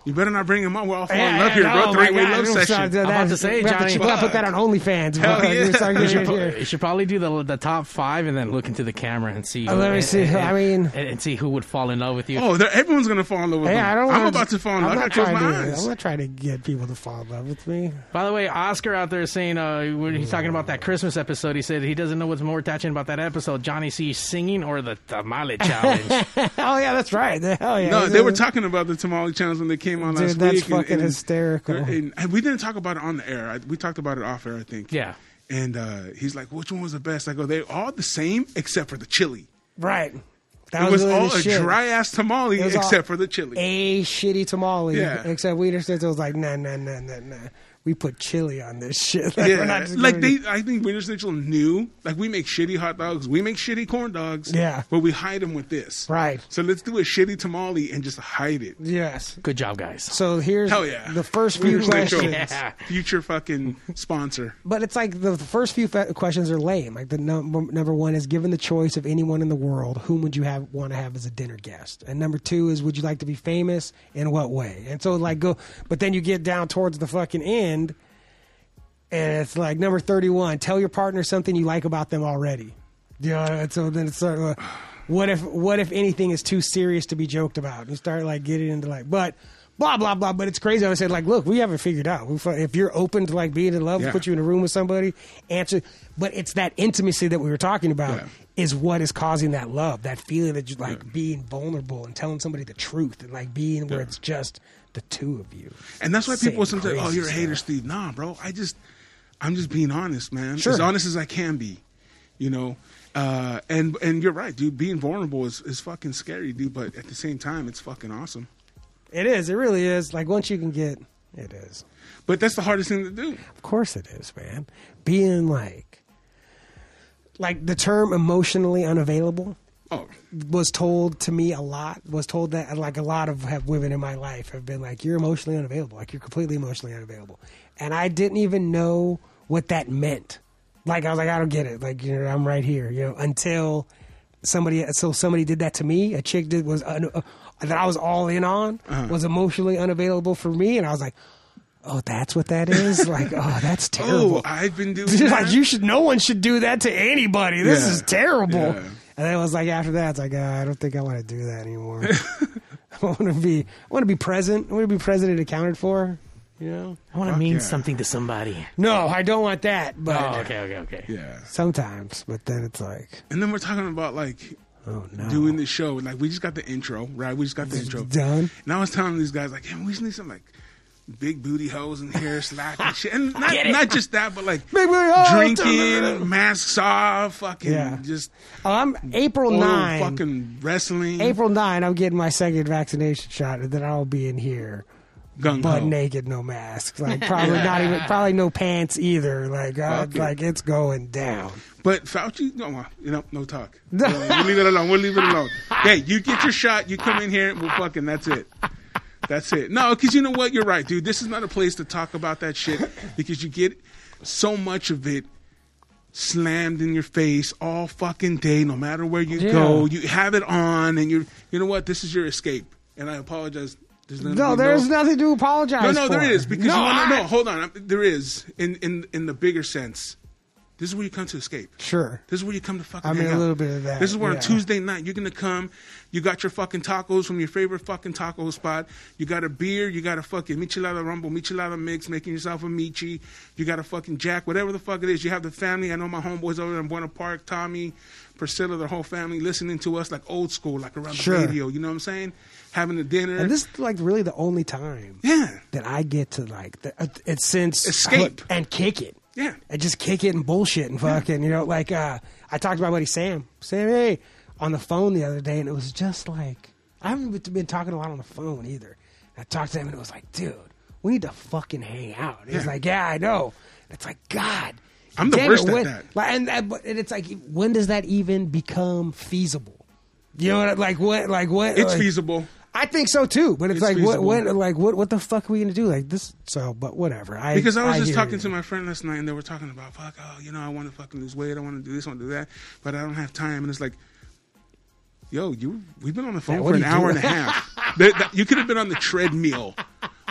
[SPEAKER 3] you better not bring him on. We're all falling
[SPEAKER 2] yeah,
[SPEAKER 3] in love
[SPEAKER 2] yeah,
[SPEAKER 3] here, bro.
[SPEAKER 2] my
[SPEAKER 3] Three way
[SPEAKER 2] love
[SPEAKER 3] love
[SPEAKER 2] I'm
[SPEAKER 3] session.
[SPEAKER 2] sorry, that-
[SPEAKER 1] about to say, Johnny,
[SPEAKER 2] we have to put that on OnlyFans.
[SPEAKER 3] Hell
[SPEAKER 2] bro.
[SPEAKER 3] yeah.
[SPEAKER 2] We
[SPEAKER 1] You should, pro- you should probably do the the top five and then look into the camera and see.
[SPEAKER 2] Uh, let me
[SPEAKER 1] and-
[SPEAKER 2] see.
[SPEAKER 1] and-
[SPEAKER 2] I mean-
[SPEAKER 1] and, and see who would fall in love with you.
[SPEAKER 3] Oh, everyone's gonna fall in love with
[SPEAKER 2] Hey,
[SPEAKER 3] him.
[SPEAKER 2] I don't
[SPEAKER 3] I'm
[SPEAKER 2] wanna-
[SPEAKER 3] about to fall in love.
[SPEAKER 2] I'm
[SPEAKER 3] I
[SPEAKER 2] not
[SPEAKER 3] gotta close
[SPEAKER 2] trying
[SPEAKER 3] my
[SPEAKER 2] to.
[SPEAKER 3] eyes.
[SPEAKER 2] I'm not trying to get people to fall in love with me.
[SPEAKER 1] By the way, Oscar out there saying uh, when he's talking about that Christmas episode, he said he doesn't know what's more touching about that episode: Johnny C singing or the tamale challenge.
[SPEAKER 2] oh yeah, that's right. Hell yeah.
[SPEAKER 3] No, they were talking about the tamale challenge when they came on
[SPEAKER 2] Dude,
[SPEAKER 3] last
[SPEAKER 2] that's
[SPEAKER 3] week.
[SPEAKER 2] fucking
[SPEAKER 3] and-
[SPEAKER 2] hysterical.
[SPEAKER 3] and- and we didn't talk about it on the air. I, we talked about it off air, I think.
[SPEAKER 1] yeah.
[SPEAKER 3] And uh, he's like, "Which one was the best?" I go, "They all the same except for the chili.
[SPEAKER 2] right. That
[SPEAKER 3] It was
[SPEAKER 2] really
[SPEAKER 3] all a
[SPEAKER 2] shit.
[SPEAKER 3] dry ass tamale
[SPEAKER 2] It was all
[SPEAKER 3] except for the chili."
[SPEAKER 2] a shitty tamale.
[SPEAKER 3] Yeah.
[SPEAKER 2] Except we just it was like nah nah nah nah nah. We put chili on this shit. Like, we're
[SPEAKER 3] yeah,
[SPEAKER 2] not just
[SPEAKER 3] like
[SPEAKER 2] gonna-
[SPEAKER 3] they, I think Wienerschnitzel knew. Like we make shitty hot dogs, we make shitty corn dogs.
[SPEAKER 2] Yeah.
[SPEAKER 3] but we hide them with this.
[SPEAKER 2] Right.
[SPEAKER 3] So let's do a shitty tamale and just hide it.
[SPEAKER 2] Yes.
[SPEAKER 1] Good job, guys.
[SPEAKER 2] So here's
[SPEAKER 3] Hell yeah.
[SPEAKER 2] the first few
[SPEAKER 3] Winter
[SPEAKER 2] questions.
[SPEAKER 1] Yeah.
[SPEAKER 3] future fucking sponsor.
[SPEAKER 2] But it's like the, the first few fa- questions are lame. Like the number number one is given the choice of anyone in the world, whom would you have want to have as a dinner guest? And number two is would you like to be famous? In what way? And so like go, but then you get down towards the fucking end, and it's like number thirty one. Tell your partner something you like about them already. Yeah, so then it's sort of like, uh, what if what if anything is too serious to be joked about? And you start like getting into like, but. Blah blah blah, but it's crazy. I said, like, look, we haven't figured out. If you're open to like being in love,
[SPEAKER 3] Yeah.
[SPEAKER 2] put you in a room with somebody, answer. But it's that intimacy that we were talking about
[SPEAKER 3] Yeah.
[SPEAKER 2] is what is causing that love, that feeling that you like being vulnerable and telling somebody the truth and like being where it's just the two of you.
[SPEAKER 3] And that's why people sometimes, oh, you're a hater,
[SPEAKER 2] stuff.
[SPEAKER 3] Steve. Nah, bro. I just, I'm just being honest, man.
[SPEAKER 2] Sure.
[SPEAKER 3] As honest as I can be, you know. Uh, and and you're right, dude. Being vulnerable is, is fucking scary, dude. But at the same time, it's fucking awesome.
[SPEAKER 2] It is. It really is. Like once you can get, it is.
[SPEAKER 3] But that's the hardest thing to do.
[SPEAKER 2] Of course it is, man. Being like, like the term emotionally unavailable
[SPEAKER 3] Oh,
[SPEAKER 2] was told to me a lot. Was told that like a lot of have women in my life have been like, you're emotionally unavailable. Like you're completely emotionally unavailable, and I didn't even know what that meant. Like I was like, I don't get it. Like you know, I'm right here. You know, until somebody so somebody did that to me. A chick did was un, uh, that I was all in on was emotionally unavailable for me, and I was like, oh, that's what that is. like, oh, that's terrible.
[SPEAKER 3] oh, I've been doing
[SPEAKER 2] like you should. No one should do that to anybody. This
[SPEAKER 3] Yeah.
[SPEAKER 2] is terrible.
[SPEAKER 3] Yeah.
[SPEAKER 2] And then it was like after that, it's like uh, I don't think I want to do that anymore. I want to be. I want to be present. I want to be present and accounted for. You know.
[SPEAKER 1] I want to mean
[SPEAKER 3] yeah.
[SPEAKER 1] something to somebody.
[SPEAKER 2] No, I don't want that. But
[SPEAKER 1] Oh, okay, okay, okay.
[SPEAKER 3] Yeah.
[SPEAKER 2] sometimes. But then it's like,
[SPEAKER 3] And then we're talking about like
[SPEAKER 2] oh no,
[SPEAKER 3] doing the show. Like we just got the intro, right? We just got the intro
[SPEAKER 2] done.
[SPEAKER 3] And I was telling these guys like, hey, we just need some like big booty hoes in here slacking shit, and not not just that, but like
[SPEAKER 2] Big booty hoes.
[SPEAKER 3] drinking, masks off, fucking
[SPEAKER 2] Yeah.
[SPEAKER 3] just
[SPEAKER 2] Oh, I'm April nine.
[SPEAKER 3] fucking wrestling,
[SPEAKER 2] April 9, I'm getting my second vaccination shot, and then I'll be in here
[SPEAKER 3] gung
[SPEAKER 2] butt
[SPEAKER 3] ho.
[SPEAKER 2] naked, no mask. Like probably not even, probably no pants either. Like, uh, like it's going down.
[SPEAKER 3] But Fauci, no, you know, no talk. No, we'll leave it alone. We'll leave it alone. Hey, you get your shot. You come in here. We'll fucking. That's it. That's it. No, because you know what? You're right, dude. This is not a place to talk about that shit because you get so much of it slammed in your face all fucking day, no matter where you
[SPEAKER 2] Yeah.
[SPEAKER 3] go. You have it on, and you're you know what? This is your escape. And I apologize. There's
[SPEAKER 2] No, there's nothing to apologize
[SPEAKER 3] no, no,
[SPEAKER 2] for.
[SPEAKER 3] there is because
[SPEAKER 2] no,
[SPEAKER 3] you wanna,
[SPEAKER 2] I-
[SPEAKER 3] no, hold on. There is in in in the bigger sense. This is where you come to escape.
[SPEAKER 2] Sure.
[SPEAKER 3] This is where you come to fucking.
[SPEAKER 2] I mean, a little bit of that,
[SPEAKER 3] This is where
[SPEAKER 2] yeah.
[SPEAKER 3] on Tuesday night you're gonna come. You got your fucking tacos from your favorite fucking taco spot. You got a beer. You got a fucking michelada rumble, michelada mix, making yourself a michi. You got a fucking jack, whatever the fuck it is. You have the family. I know my homeboys over there in Buena Park, Tommy, Priscilla, their whole family listening to us like old school, like around
[SPEAKER 2] Sure.
[SPEAKER 3] the radio. You know what I'm saying? Having a dinner.
[SPEAKER 2] And this is like really the only time
[SPEAKER 3] yeah,
[SPEAKER 2] that I get to like the, uh, since
[SPEAKER 3] Escape.
[SPEAKER 2] and kick it.
[SPEAKER 3] Yeah.
[SPEAKER 2] and just kick it and bullshit and fucking, you know, like uh, I talked to my buddy Sam, Sam, hey, on the phone the other day, and it was just like I haven't been talking a lot on the phone either. I talked to him, and it was like, dude, we need to fucking hang out. And He's
[SPEAKER 3] Yeah.
[SPEAKER 2] like, yeah, I know. It's like, God,
[SPEAKER 3] I'm the worst
[SPEAKER 2] it,
[SPEAKER 3] at that.
[SPEAKER 2] Like, and, and, and it's like, when does that even become feasible? You know, what, like what, like what?
[SPEAKER 3] It's
[SPEAKER 2] like-
[SPEAKER 3] feasible.
[SPEAKER 2] I think so too, but it's,
[SPEAKER 3] It's
[SPEAKER 2] like what, when, like what, what the fuck are we gonna do? Like this, so, but whatever. I
[SPEAKER 3] Because I was just talking
[SPEAKER 2] you.
[SPEAKER 3] to my friend last night, and they were talking about, fuck, oh, you know, I want to fucking lose weight, I want to do this, I want to do that, but I don't have time. And it's like, yo, you, we've been on the phone
[SPEAKER 2] Yeah,
[SPEAKER 3] for an hour
[SPEAKER 2] do?
[SPEAKER 3] and a half. That- that- you could have been on the treadmill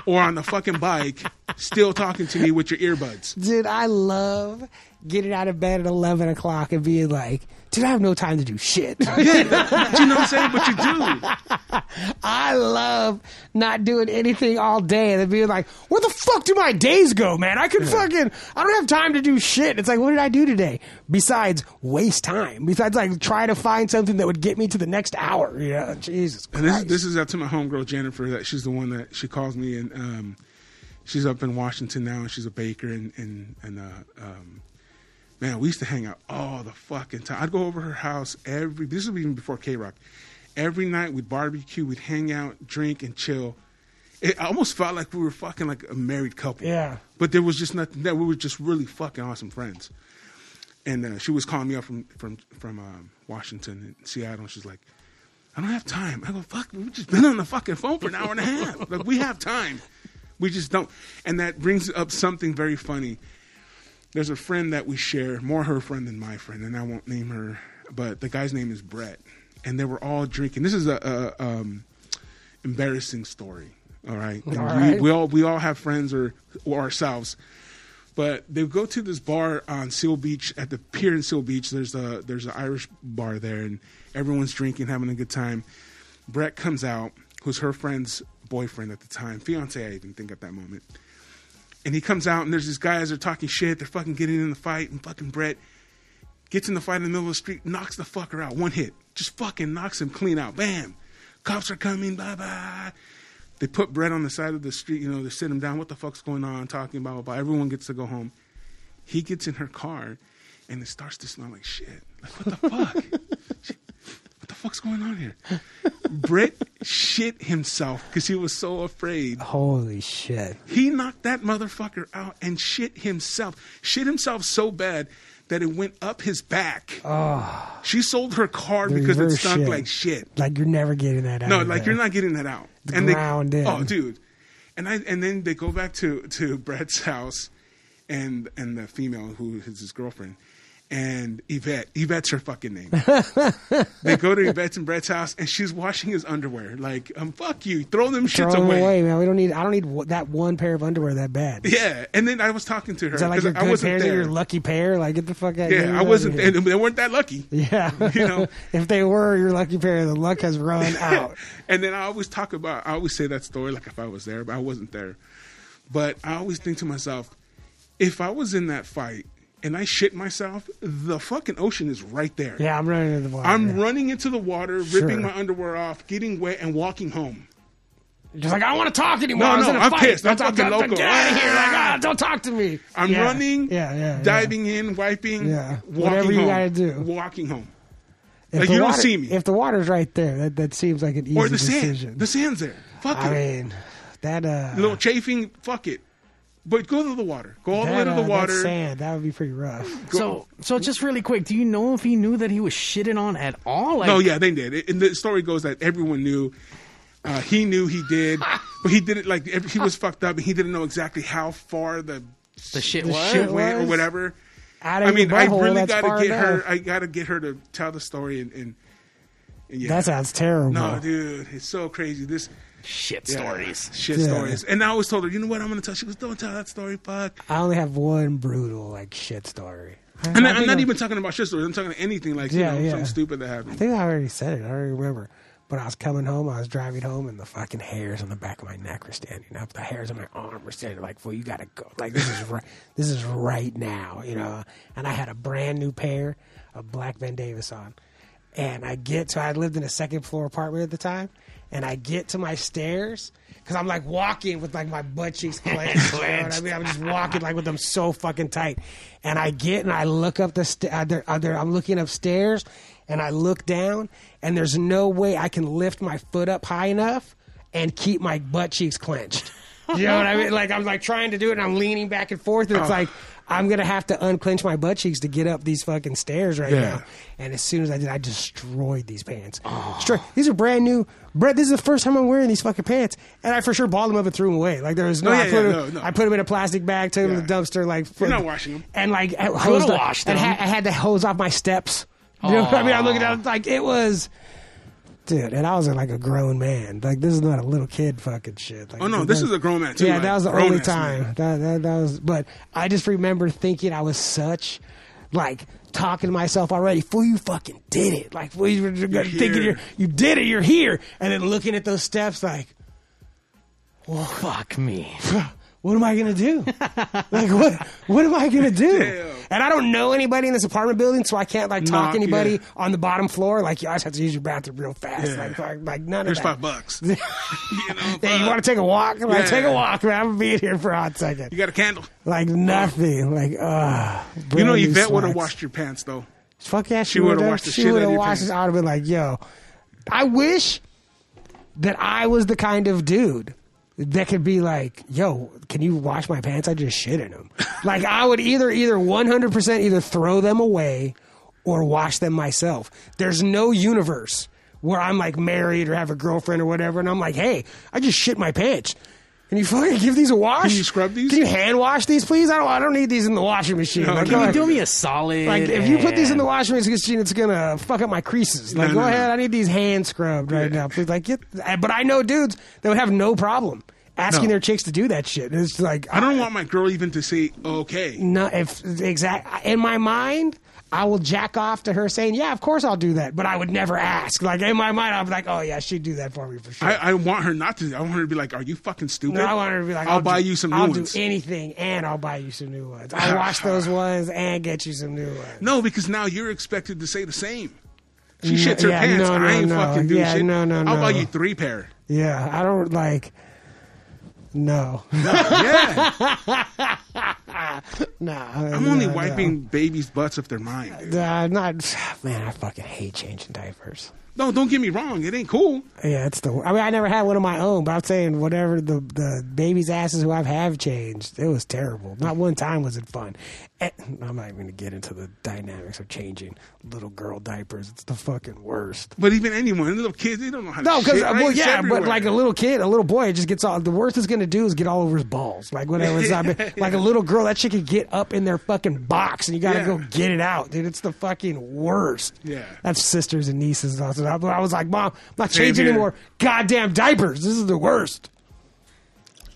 [SPEAKER 3] or on the fucking bike, still talking to me with your earbuds.
[SPEAKER 2] Dude, I love getting out of bed at 11 o'clock and being like, dude, I have no time to do shit.
[SPEAKER 3] Do you know what I'm saying? But you do.
[SPEAKER 2] I love not doing anything all day and then being like, where the fuck do my days go, man? I could fucking, I don't have time to do shit. It's like, what did I do today? Besides waste time. Besides like try to find something that would get me to the next hour. You know, Jesus
[SPEAKER 3] And this, this is up to my homegirl Jennifer. That she's the one that she calls me, and um, she's up in Washington now, and she's a baker. And and and uh, um, man, we used to hang out all the fucking time. I'd go over her house every. This was even before KROQ. Every night we'd barbecue, we'd hang out, drink, and chill. It almost felt like we were fucking like a married couple.
[SPEAKER 2] Yeah.
[SPEAKER 3] But there was just nothing. That we were just really fucking awesome friends. And uh, she was calling me up from from from um, Washington and Seattle. And she's like, I don't have time. I go, fuck, we've just been on the fucking phone for an hour and a half. Like, we have time. We just don't. And that brings up something very funny. There's a friend that we share, more her friend than my friend, and I won't name her, but the guy's name is Brett. And they were all drinking. This is a, a um, embarrassing story. All right.
[SPEAKER 2] All
[SPEAKER 3] we, we all we all have friends or, or ourselves but they go to this bar on Seal Beach at the pier in Seal Beach. There's a there's an Irish bar there, and everyone's drinking, having a good time. Brett comes out, who's her friend's boyfriend at the time, fiance, I even think at that moment. And he comes out, and there's these guys that are talking shit. They're fucking getting in the fight, and fucking Brett gets in the fight in the middle of the street, knocks the fucker out, one hit, just fucking knocks him clean out. Bam, cops are coming, bye bye. They put Brett on the side of the street, you know, they sit him down. What the fuck's going on? Talking blah blah blah. Everyone gets to go home. He gets in her car, and it starts to smell like shit. Like what the fuck? She- what the fuck's going on here? Brett shit himself because he was so afraid.
[SPEAKER 2] Holy shit.
[SPEAKER 3] He knocked that motherfucker out and shit himself. Shit himself so bad that it went up his back.
[SPEAKER 2] Oh,
[SPEAKER 3] She sold her car
[SPEAKER 2] The
[SPEAKER 3] because it stunk
[SPEAKER 2] shit.
[SPEAKER 3] like shit.
[SPEAKER 2] like you're never getting that out.
[SPEAKER 3] No, like
[SPEAKER 2] there.
[SPEAKER 3] you're not getting that out.
[SPEAKER 2] The
[SPEAKER 3] and they,
[SPEAKER 2] ground in.
[SPEAKER 3] oh, dude. And I and then they go back to to Brett's house, and and the female who is his girlfriend, and Yvette. Yvette's her fucking name. they go to Yvette's and Brett's house, and she's washing his underwear. Like, um, fuck you, throw them
[SPEAKER 2] Throw
[SPEAKER 3] shits
[SPEAKER 2] them
[SPEAKER 3] away.
[SPEAKER 2] away, man. We don't need. I don't need w- that one pair of underwear that bad.
[SPEAKER 3] Yeah, and then I was talking to her
[SPEAKER 2] Is that like your
[SPEAKER 3] I
[SPEAKER 2] good pair? Your lucky pair? Like get the fuck out.
[SPEAKER 3] yeah, I wasn't. they weren't that lucky.
[SPEAKER 2] Yeah,
[SPEAKER 3] You know?
[SPEAKER 2] if they were your lucky pair, the luck has run out.
[SPEAKER 3] and then I always talk about, I always say that story like if I was there, but I wasn't there. But I always think to myself, if I was in that fight and I shit myself, the fucking ocean is right there.
[SPEAKER 2] Yeah, I'm running into the water.
[SPEAKER 3] I'm running into the water,
[SPEAKER 2] Sure.
[SPEAKER 3] ripping my underwear off, getting wet, and walking home.
[SPEAKER 2] just like I don't want to talk anymore.
[SPEAKER 3] No, no, I'm
[SPEAKER 2] fight.
[SPEAKER 3] pissed. I'm fucking loco.
[SPEAKER 2] Get out of here! Like, ah, don't talk to me.
[SPEAKER 3] I'm
[SPEAKER 2] Yeah.
[SPEAKER 3] running,
[SPEAKER 2] Yeah, yeah, yeah.
[SPEAKER 3] diving in, wiping,
[SPEAKER 2] Yeah.
[SPEAKER 3] walking
[SPEAKER 2] Whatever you
[SPEAKER 3] home,
[SPEAKER 2] gotta do.
[SPEAKER 3] walking home.
[SPEAKER 2] If
[SPEAKER 3] Like, you don't see me.
[SPEAKER 2] If the water's right there, that, that seems like an easy
[SPEAKER 3] Or the
[SPEAKER 2] decision.
[SPEAKER 3] sand. The sand's there. Fuck
[SPEAKER 2] I
[SPEAKER 3] it.
[SPEAKER 2] mean, that uh,
[SPEAKER 3] A little chafing, fuck it. But go to the water. Go all the way
[SPEAKER 2] that,
[SPEAKER 3] to
[SPEAKER 2] uh,
[SPEAKER 3] the
[SPEAKER 2] that
[SPEAKER 3] water.
[SPEAKER 2] sand that would be pretty rough.
[SPEAKER 1] So, so just really quick, do you know if he knew that he was shitting on at all? Like,
[SPEAKER 3] No, yeah, they did. It- And the story goes that everyone knew. Uh, he knew he did, but he did it like he was fucked up, and he didn't know exactly how far the
[SPEAKER 1] the shit
[SPEAKER 2] The
[SPEAKER 1] was.
[SPEAKER 2] shit
[SPEAKER 3] went or whatever.
[SPEAKER 2] Out of
[SPEAKER 3] I mean,
[SPEAKER 2] your
[SPEAKER 3] I really got to
[SPEAKER 2] far
[SPEAKER 3] get her. I got to get her to tell the story, and, and, and yeah,
[SPEAKER 2] That sounds terrible.
[SPEAKER 3] no, dude, it's so crazy. This
[SPEAKER 1] Shit
[SPEAKER 3] yeah,
[SPEAKER 1] stories.
[SPEAKER 3] shit
[SPEAKER 2] Yeah.
[SPEAKER 3] stories. And I always told her, you know what, I'm gonna tell. She goes, don't tell that story, fuck.
[SPEAKER 2] I only have one brutal like shit story. I-
[SPEAKER 3] And
[SPEAKER 2] I
[SPEAKER 3] I, am not
[SPEAKER 2] I'm-
[SPEAKER 3] even talking about shit stories. I'm talking anything like
[SPEAKER 2] Yeah,
[SPEAKER 3] you know
[SPEAKER 2] yeah.
[SPEAKER 3] something stupid that happened.
[SPEAKER 2] I think I already said it. I already remember. But I was coming home. I was driving home, and the fucking hairs on the back of my neck were standing up. The hairs on my arm were standing like, "Well, you gotta go. Like this is right. This is right now, you know." And I had a brand new pair of black Ben Davis on, and I get to. I lived in a second floor apartment at the time, and I get to my stairs because I'm like walking with like my butt cheeks clenched. you know what I mean? I'm just walking like with them so fucking tight, and I get and I look up the st- uh, there, uh, I'm looking upstairs, and I look down, and there's no way I can lift my foot up high enough and keep my butt cheeks clenched. You know what I mean? Like I'm like trying to do it, and I'm leaning back and forth, and it's like I'm gonna have to unclench my butt cheeks to get up these fucking stairs right
[SPEAKER 3] Yeah.
[SPEAKER 2] now. And as soon as I did, I destroyed these pants. Destroy- These are brand new. Brett, this is the first time I'm wearing these fucking pants, and I for sure balled them up and threw them away. Like there was no.
[SPEAKER 3] Oh, yeah,
[SPEAKER 2] I, put
[SPEAKER 3] yeah,
[SPEAKER 2] them,
[SPEAKER 3] no, no.
[SPEAKER 2] I put them in a plastic bag, took them to the dumpster. Like
[SPEAKER 3] You're not washing them.
[SPEAKER 2] and like I hosed
[SPEAKER 1] Could've
[SPEAKER 2] off-
[SPEAKER 1] washed
[SPEAKER 2] and
[SPEAKER 1] them.
[SPEAKER 2] ha- I had to hose off my steps. You know what I mean? I'm looking at it like it was. Dude, and I was like a grown man. Like this is not a little kid fucking shit. Like,
[SPEAKER 3] Oh, no, this is a grown man, too,
[SPEAKER 2] Yeah,
[SPEAKER 3] like,
[SPEAKER 2] that was the only time. That, that that was. But I just remember thinking I was such, like talking to myself already. Fool, you fucking did it. Like fool, you were thinking you're you did it. You're here, and then looking at those steps like.
[SPEAKER 1] Fuck me.
[SPEAKER 2] what am I gonna do? like what? What am I gonna do? And I don't know anybody in this apartment building, so I can't like talk
[SPEAKER 3] Knock,
[SPEAKER 2] anybody
[SPEAKER 3] yeah.
[SPEAKER 2] on the bottom floor. Like, you just have to use your bathroom real fast.
[SPEAKER 3] Yeah.
[SPEAKER 2] Like, like, like none
[SPEAKER 3] Here's
[SPEAKER 2] of that.
[SPEAKER 3] five bucks. you know,
[SPEAKER 2] Hey, you want to take a walk? I'm like,
[SPEAKER 3] Yeah.
[SPEAKER 2] take a walk, man. I'm gonna be in here for a hot second.
[SPEAKER 3] You got a candle.
[SPEAKER 2] Like nothing. Like, uh
[SPEAKER 3] You know, Yvette would have washed your pants though.
[SPEAKER 2] Fuck yeah, she,
[SPEAKER 3] She would've washed the
[SPEAKER 2] She
[SPEAKER 3] shit out
[SPEAKER 2] would
[SPEAKER 3] of
[SPEAKER 2] have
[SPEAKER 3] your
[SPEAKER 2] washed
[SPEAKER 3] pants.
[SPEAKER 2] it. I would have been like, yo, I wish that I was the kind of dude that could be like, yo, can you wash my pants? I just shit in them. like I would either either 100% either throw them away or wash them myself. There's no universe where I'm like married or have a girlfriend or whatever, and I'm like, hey, I just shit my pants. Can you fucking give these a wash?
[SPEAKER 3] Can you scrub these?
[SPEAKER 2] Can you hand wash these, please? I don't. I don't need these in the washing machine.
[SPEAKER 3] No,
[SPEAKER 2] Like,
[SPEAKER 3] can
[SPEAKER 2] go
[SPEAKER 1] Can you do me a solid?
[SPEAKER 2] Like if you put these in the washing machine, it's gonna fuck up my creases. Like
[SPEAKER 3] No,
[SPEAKER 2] go
[SPEAKER 3] no,
[SPEAKER 2] ahead,
[SPEAKER 3] no.
[SPEAKER 2] I need these hand scrubbed right now, please. Like, get, but I know dudes that would have no problem asking
[SPEAKER 3] No.
[SPEAKER 2] their chicks to do that shit. It's like
[SPEAKER 3] I don't want my girl even to say okay.
[SPEAKER 2] no, if exact in my mind, I will jack off to her saying, "Yeah, of course I'll do that," but I would never ask. Like in my mind, I'm like, "Oh yeah, she'd do that for me for sure."
[SPEAKER 3] I, I want her not to. I want her to be like, "Are you fucking stupid?"
[SPEAKER 2] no, I want her to be like,
[SPEAKER 3] "I'll,
[SPEAKER 2] "I'll,
[SPEAKER 3] buy
[SPEAKER 2] do,
[SPEAKER 3] you some new
[SPEAKER 2] I'll
[SPEAKER 3] ones."
[SPEAKER 2] do anything, and I'll buy you some new ones. I'll wash those ones and get you some new ones."
[SPEAKER 3] no, because now you're expected to say the same. She shits her
[SPEAKER 2] yeah,
[SPEAKER 3] pants.
[SPEAKER 2] no, no,
[SPEAKER 3] I ain't fucking doing
[SPEAKER 2] Yeah,
[SPEAKER 3] shit.
[SPEAKER 2] no, no,
[SPEAKER 3] I'll buy you three pair.
[SPEAKER 2] Yeah, I don't like. No,
[SPEAKER 3] Yeah,
[SPEAKER 2] no.
[SPEAKER 3] I'm only wiping babies' butts if they're mine. dude.
[SPEAKER 2] Uh, not man. I fucking hate changing diapers.
[SPEAKER 3] No, don't get me wrong. It ain't cool.
[SPEAKER 2] Yeah, it's the. I mean, I never had one of my own, but I'm saying whatever the the baby's asses who I've have changed, it was terrible. Not one time was it fun. And I'm not even going to get into the dynamics of changing little girl diapers. It's the fucking worst.
[SPEAKER 3] But even anyone, little kids, they don't know how to
[SPEAKER 2] No, because
[SPEAKER 3] shit, uh, right?
[SPEAKER 2] well,
[SPEAKER 3] It's
[SPEAKER 2] yeah,
[SPEAKER 3] everywhere.
[SPEAKER 2] but like a little kid, a little boy, it just gets all. The worst it's gonna do is get all over his balls, like whatever. It's not, like a little girl, that shit could get up in their fucking box, and you gotta
[SPEAKER 3] Yeah.
[SPEAKER 2] go get it out, dude. It's the fucking worst.
[SPEAKER 3] Yeah.
[SPEAKER 2] that's sisters and nieces. And. I was like, mom, I'm not changing anymore. Goddamn diapers. This is the worst.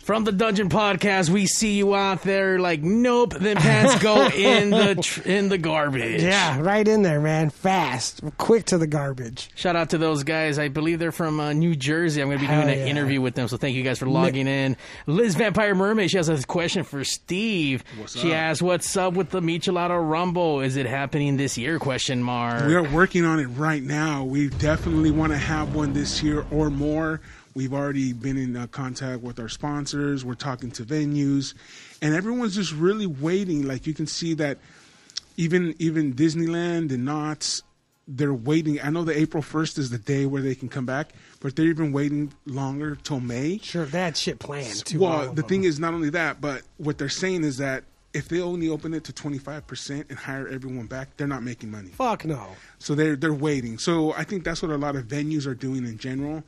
[SPEAKER 1] From the Dungeon Podcast, we see you out there like, nope, then pants go in the tr- in the garbage.
[SPEAKER 2] Yeah, right in there, man. Fast, quick to the garbage.
[SPEAKER 1] Shout out to those guys. I believe they're from uh, New Jersey. I'm going to be
[SPEAKER 2] Hell
[SPEAKER 1] doing an
[SPEAKER 2] yeah.
[SPEAKER 1] interview with them. So thank you guys for logging in. Liz Vampire Mermaid, she has a question for Steve.
[SPEAKER 3] What's
[SPEAKER 1] she
[SPEAKER 3] up?
[SPEAKER 1] asks, "What's up with the Michelada Rumble? Is it happening this year?" Question mark.
[SPEAKER 3] We are working on it right now. We definitely want to have one this year or more. We've already been in uh, contact with our sponsors. We're talking to venues, and everyone's just really waiting. Like you can see that even even Disneyland and Knott's, they're waiting. I know the April first is the day where they can come back, but they're even waiting longer till May.
[SPEAKER 2] Sure, that shit planned too.
[SPEAKER 3] Well, the
[SPEAKER 2] them.
[SPEAKER 3] thing is, not only that, but what they're saying is that if they only open it to twenty five percent and hire everyone back, they're not making money.
[SPEAKER 2] fuck no.
[SPEAKER 3] So they're they're waiting. So I think that's what a lot of venues are doing in general.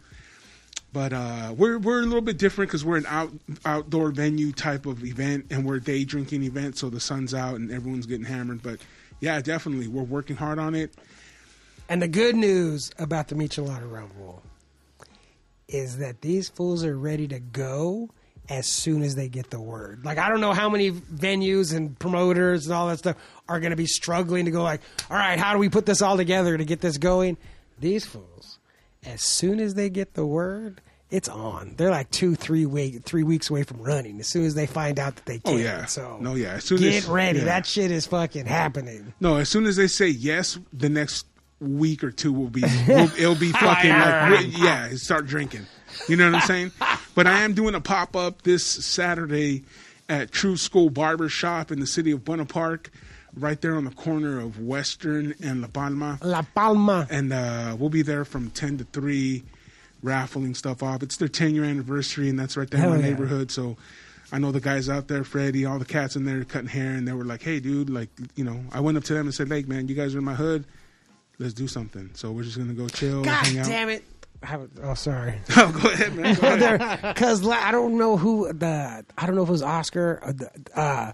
[SPEAKER 3] But uh, we're we're a little bit different because we're an out outdoor venue type of event, and we're a day drinking event. So the sun's out and everyone's getting hammered. But yeah, definitely, we're working hard on it.
[SPEAKER 2] And the good news about the Michelada Rumble is that these fools are ready to go as soon as they get the word. Like I don't know how many venues and promoters and all that stuff are going to be struggling to go like, "All right, how do we put this all together to get this going?" These fools, as soon as they get the word, it's on. They're like 2 3 week 3 weeks away from running as soon as they find out that they oh, can.
[SPEAKER 3] Oh, yeah.
[SPEAKER 2] So
[SPEAKER 3] No, yeah. As soon
[SPEAKER 2] get
[SPEAKER 3] as-
[SPEAKER 2] ready.
[SPEAKER 3] yeah.
[SPEAKER 2] That shit is fucking happening.
[SPEAKER 3] No, as soon as they say yes, the next week or two will be will, it'll be fucking like yeah, start drinking. You know what I'm saying? But I am doing a pop up this Saturday at True School Barber Shop in the city of Buena Park, right there on the corner of Western and La Palma.
[SPEAKER 2] La Palma.
[SPEAKER 3] And uh, we'll be there from ten to three, raffling stuff off. It's their ten year anniversary, and that's right there
[SPEAKER 2] Hell
[SPEAKER 3] in my
[SPEAKER 2] yeah.
[SPEAKER 3] neighborhood. So. I know the guys out there, Freddie, all the cats in there cutting hair, and they were like, "Hey, dude, like, you know." I went up to them and said, "Like, man, you guys are in my hood. Let's do something." So we're just gonna go chill,
[SPEAKER 2] God
[SPEAKER 3] hang out.
[SPEAKER 2] damn it. It- Oh, sorry.
[SPEAKER 3] oh, go ahead, man.
[SPEAKER 2] Because I don't know who the I don't know if it was Oscar. The, uh,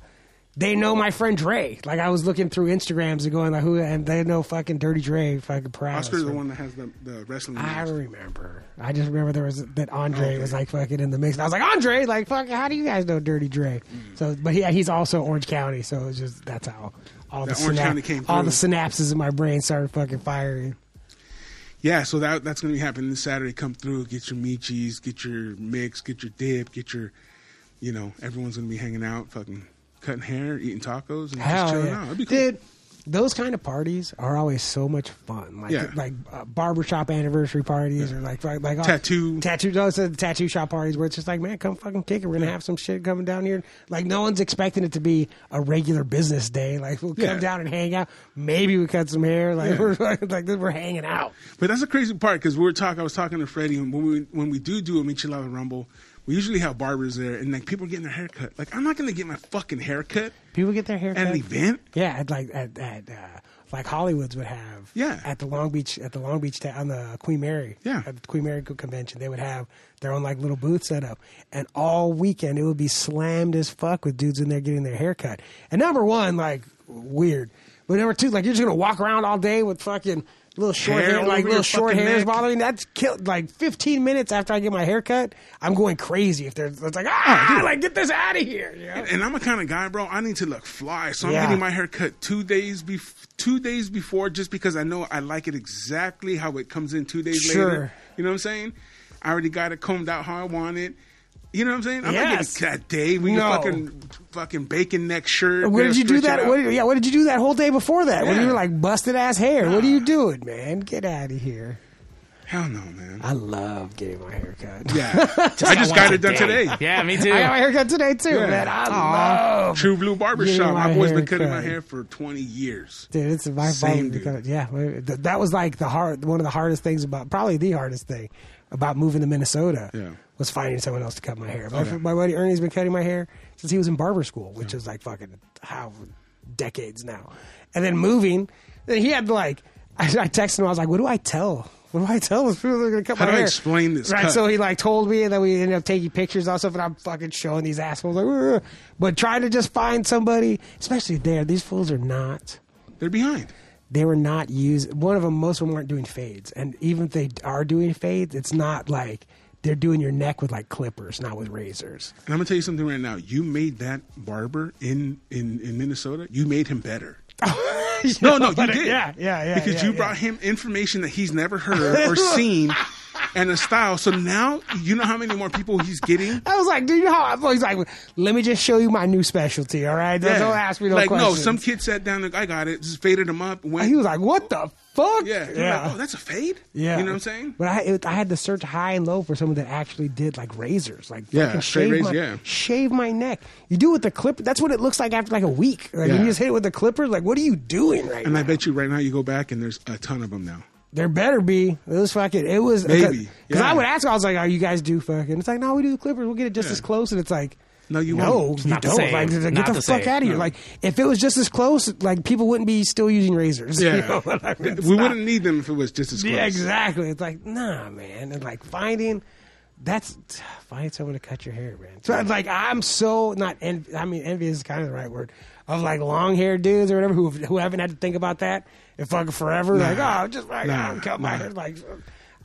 [SPEAKER 2] they know my friend Dre. Like I was looking through Instagrams and going like who, and they know fucking Dirty Dre. Fucking proud.
[SPEAKER 3] Oscar's the one that has the, the wrestling.
[SPEAKER 2] I remember. I just remember there was that Andre
[SPEAKER 3] Okay.
[SPEAKER 2] was like fucking in the mix. And I was like Andre, like fuck. How do you guys know Dirty Dre?
[SPEAKER 3] Mm.
[SPEAKER 2] So, but yeah, he's also Orange County. So it's just that's how all
[SPEAKER 3] That
[SPEAKER 2] the
[SPEAKER 3] Orange
[SPEAKER 2] synap-
[SPEAKER 3] County came
[SPEAKER 2] all the synapses in my brain started fucking firing.
[SPEAKER 3] Yeah, so that that's gonna be happening this Saturday. Come through, get your michis, get your mix, get your dip, get your, you know, everyone's gonna be hanging out, fucking cutting hair, eating tacos, and just chilling
[SPEAKER 2] yeah,
[SPEAKER 3] out. It'd be cool.
[SPEAKER 2] dude. Those kind of parties are always so much fun. Like
[SPEAKER 3] Yeah.
[SPEAKER 2] like uh, barbershop anniversary parties or like like, like uh,
[SPEAKER 3] Tattoo.
[SPEAKER 2] tattoo those are the tattoo shop parties where it's just like man come fucking kick it. We're gonna have some shit coming down here. Like no one's expecting it to be a regular business day. Like we'll come
[SPEAKER 3] Yeah.
[SPEAKER 2] down and hang out. Maybe we cut some hair. Like
[SPEAKER 3] Yeah.
[SPEAKER 2] we're like, like we're hanging out.
[SPEAKER 3] But that's the crazy part because we were talking. I was talking to Freddie, and when we when we do do a Michelada Rumble, we usually have barbers there, and like people are getting their hair cut. Like I'm not gonna get my fucking haircut.
[SPEAKER 2] People get their hair cut.
[SPEAKER 3] at
[SPEAKER 2] cut.
[SPEAKER 3] an event.
[SPEAKER 2] Yeah, at like at, at uh, like Hollywoods would have.
[SPEAKER 3] Yeah.
[SPEAKER 2] At the Long Beach at the Long Beach ta- on the Queen Mary.
[SPEAKER 3] Yeah.
[SPEAKER 2] At the Queen Mary convention, they would have their own like little booth set up, and all weekend it would be slammed as fuck with dudes in there getting their hair cut. And number one, like weird, but number two, like you're just gonna walk around all day with fucking. Little short
[SPEAKER 3] Hair
[SPEAKER 2] hair, like little short hairs
[SPEAKER 3] neck.
[SPEAKER 2] bothering. That's killed. Like 15 minutes after I get my hair cut, I'm going crazy. If there's, it's like ah, like get this out of here. You know?
[SPEAKER 3] And I'm a kind of guy, bro. I need to look fly, so I'm
[SPEAKER 2] Yeah.
[SPEAKER 3] getting my hair cut two days bef- two days before, just because I know I like it exactly how it comes in two days
[SPEAKER 2] Sure.
[SPEAKER 3] later. You know what I'm saying? I already got it combed out how I want it. You know what I'm saying? I'm
[SPEAKER 2] Yes.
[SPEAKER 3] not getting that day. We
[SPEAKER 2] No.
[SPEAKER 3] fucking fucking bacon neck shirt.
[SPEAKER 2] What did you do that? What did, yeah, what did you do that whole day before that? When you were like busted ass hair. What are you doing, man? Get out of here.
[SPEAKER 3] Hell no, man.
[SPEAKER 2] I love getting my hair cut.
[SPEAKER 3] Yeah, I just got it done today.
[SPEAKER 1] Yeah, me too.
[SPEAKER 2] I got my hair cut today too,
[SPEAKER 3] Yeah.
[SPEAKER 2] man. I love
[SPEAKER 3] True Blue
[SPEAKER 2] Getting
[SPEAKER 3] Barbershop.
[SPEAKER 2] my
[SPEAKER 3] My boy's
[SPEAKER 2] hair
[SPEAKER 3] been cutting my hair for 20 years.
[SPEAKER 2] Dude, it's my
[SPEAKER 3] Same,
[SPEAKER 2] fault.
[SPEAKER 3] dude.
[SPEAKER 2] Yeah, that was like the hard, one of the hardest things about, probably the hardest thing about moving to Minnesota.
[SPEAKER 3] Yeah.
[SPEAKER 2] Was finding someone else to cut my hair. My,
[SPEAKER 3] Okay.
[SPEAKER 2] my buddy Ernie's been cutting my hair since he was in barber school, which is like fucking how decades now. And then moving, then he had like, I, I texted him. I was like, "What do I tell? What do I tell those people that are gonna cut my hair?
[SPEAKER 3] How
[SPEAKER 2] my
[SPEAKER 3] do I
[SPEAKER 2] hair?"
[SPEAKER 3] explain this
[SPEAKER 2] Right.
[SPEAKER 3] cut?
[SPEAKER 2] So he like told me, and then we ended up taking pictures and stuff, and I'm fucking showing these assholes like, "Ugh." but trying to just find somebody, especially there. These fools are not
[SPEAKER 3] They're behind.
[SPEAKER 2] they were not used. One of them, most of them weren't doing fades, and even if they are doing fades, it's not like they're doing your neck with like clippers, not with razors.
[SPEAKER 3] And I'm gonna tell you something right now. You made that barber in in, in Minnesota. You made him better. No, no, you did.
[SPEAKER 2] yeah, yeah, yeah,
[SPEAKER 3] Because
[SPEAKER 2] yeah,
[SPEAKER 3] you
[SPEAKER 2] yeah.
[SPEAKER 3] brought him information that he's never heard or seen, and a style. So now you know how many more people he's getting.
[SPEAKER 2] I was like, dude, you know how he's like, let me just show you my new specialty, all right?
[SPEAKER 3] Yeah.
[SPEAKER 2] Don't ask me no
[SPEAKER 3] like
[SPEAKER 2] questions.
[SPEAKER 3] no, some kid sat down and I got it, just faded him up. Went,
[SPEAKER 2] he was like, what the fuck?
[SPEAKER 3] yeah, You're like, oh, that's a fade.
[SPEAKER 2] Yeah,
[SPEAKER 3] you know what I'm saying?
[SPEAKER 2] But I, it, I had to search high and low for someone that actually did like razors, like
[SPEAKER 3] Yeah, straight
[SPEAKER 2] shave
[SPEAKER 3] razor,
[SPEAKER 2] my,
[SPEAKER 3] yeah.
[SPEAKER 2] shave my neck. You do it with the clipper. That's what it looks like after like a week. Like
[SPEAKER 3] Yeah.
[SPEAKER 2] you just hit it with the clippers. Like, what are you doing right
[SPEAKER 3] And
[SPEAKER 2] now?
[SPEAKER 3] I bet you right now you go back and there's a ton of them now.
[SPEAKER 2] There better be. It was fucking. It was
[SPEAKER 3] Maybe,
[SPEAKER 2] because I would ask. I was like, "Are you guys do fucking?" It's like, "No, we do the clippers. We'll get it just
[SPEAKER 3] Yeah.
[SPEAKER 2] as close." And it's like,
[SPEAKER 3] No, you
[SPEAKER 2] no,
[SPEAKER 3] won't.
[SPEAKER 2] you
[SPEAKER 1] not
[SPEAKER 2] don't. Like, get
[SPEAKER 1] Not
[SPEAKER 2] the
[SPEAKER 1] the
[SPEAKER 2] fuck out of here. Like, if it was just as close, like people wouldn't be still using razors. you
[SPEAKER 3] Yeah,
[SPEAKER 2] know what I mean?
[SPEAKER 3] We
[SPEAKER 2] not-
[SPEAKER 3] wouldn't need them if it was just as close.
[SPEAKER 2] Yeah, exactly. It's like, nah, man. And like finding that's find someone to cut your hair, man. So it's like I'm so not envy. I mean, envy is kind of the right word of like long haired dudes or whatever who who haven't had to think about that in fucking forever. Like, oh, I'm just like
[SPEAKER 3] Nah,
[SPEAKER 2] oh, cut my
[SPEAKER 3] nah.
[SPEAKER 2] hair. Like,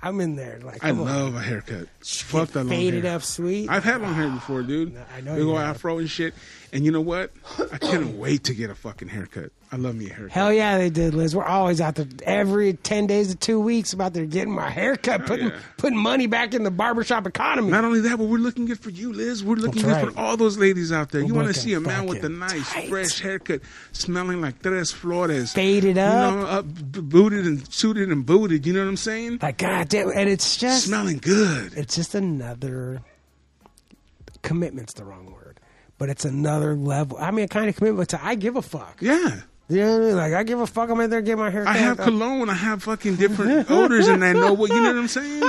[SPEAKER 2] I'm in there. Like,
[SPEAKER 3] I
[SPEAKER 2] come on.
[SPEAKER 3] love a haircut. Fuck that long
[SPEAKER 2] faded
[SPEAKER 3] hair.
[SPEAKER 2] up sweet.
[SPEAKER 3] I've had long hair ah, before, dude.
[SPEAKER 2] I know
[SPEAKER 3] Big
[SPEAKER 2] you
[SPEAKER 3] old
[SPEAKER 2] have.
[SPEAKER 3] afro and shit. And you know what? I couldn't wait to get a fucking haircut. I love me a haircut.
[SPEAKER 2] Hell yeah, they did, Liz. We're always out there every ten days to two weeks about there getting my haircut, putting
[SPEAKER 3] yeah.
[SPEAKER 2] putting money back in the barbershop economy.
[SPEAKER 3] Not only that, but we're looking good for you, Liz. We're looking
[SPEAKER 2] That's
[SPEAKER 3] good
[SPEAKER 2] right.
[SPEAKER 3] for all those ladies out there.
[SPEAKER 2] We're
[SPEAKER 3] you want to see a man with a nice,
[SPEAKER 2] tight.
[SPEAKER 3] fresh haircut, smelling like Tres Flores.
[SPEAKER 2] Faded up, You
[SPEAKER 3] know, up, booted and suited and booted. You know what I'm saying?
[SPEAKER 2] Like God damn, and it's just
[SPEAKER 3] Smelling good.
[SPEAKER 2] it's just another commitment's the wrong word, but it's another level. I mean, a kind of commitment to I give a fuck.
[SPEAKER 3] Yeah.
[SPEAKER 2] You know what I mean? Like I give a fuck. I'm in there getting my hair. Cut.
[SPEAKER 3] I
[SPEAKER 2] cut.
[SPEAKER 3] have cologne. I have fucking different odors, and I know what you know what I'm saying.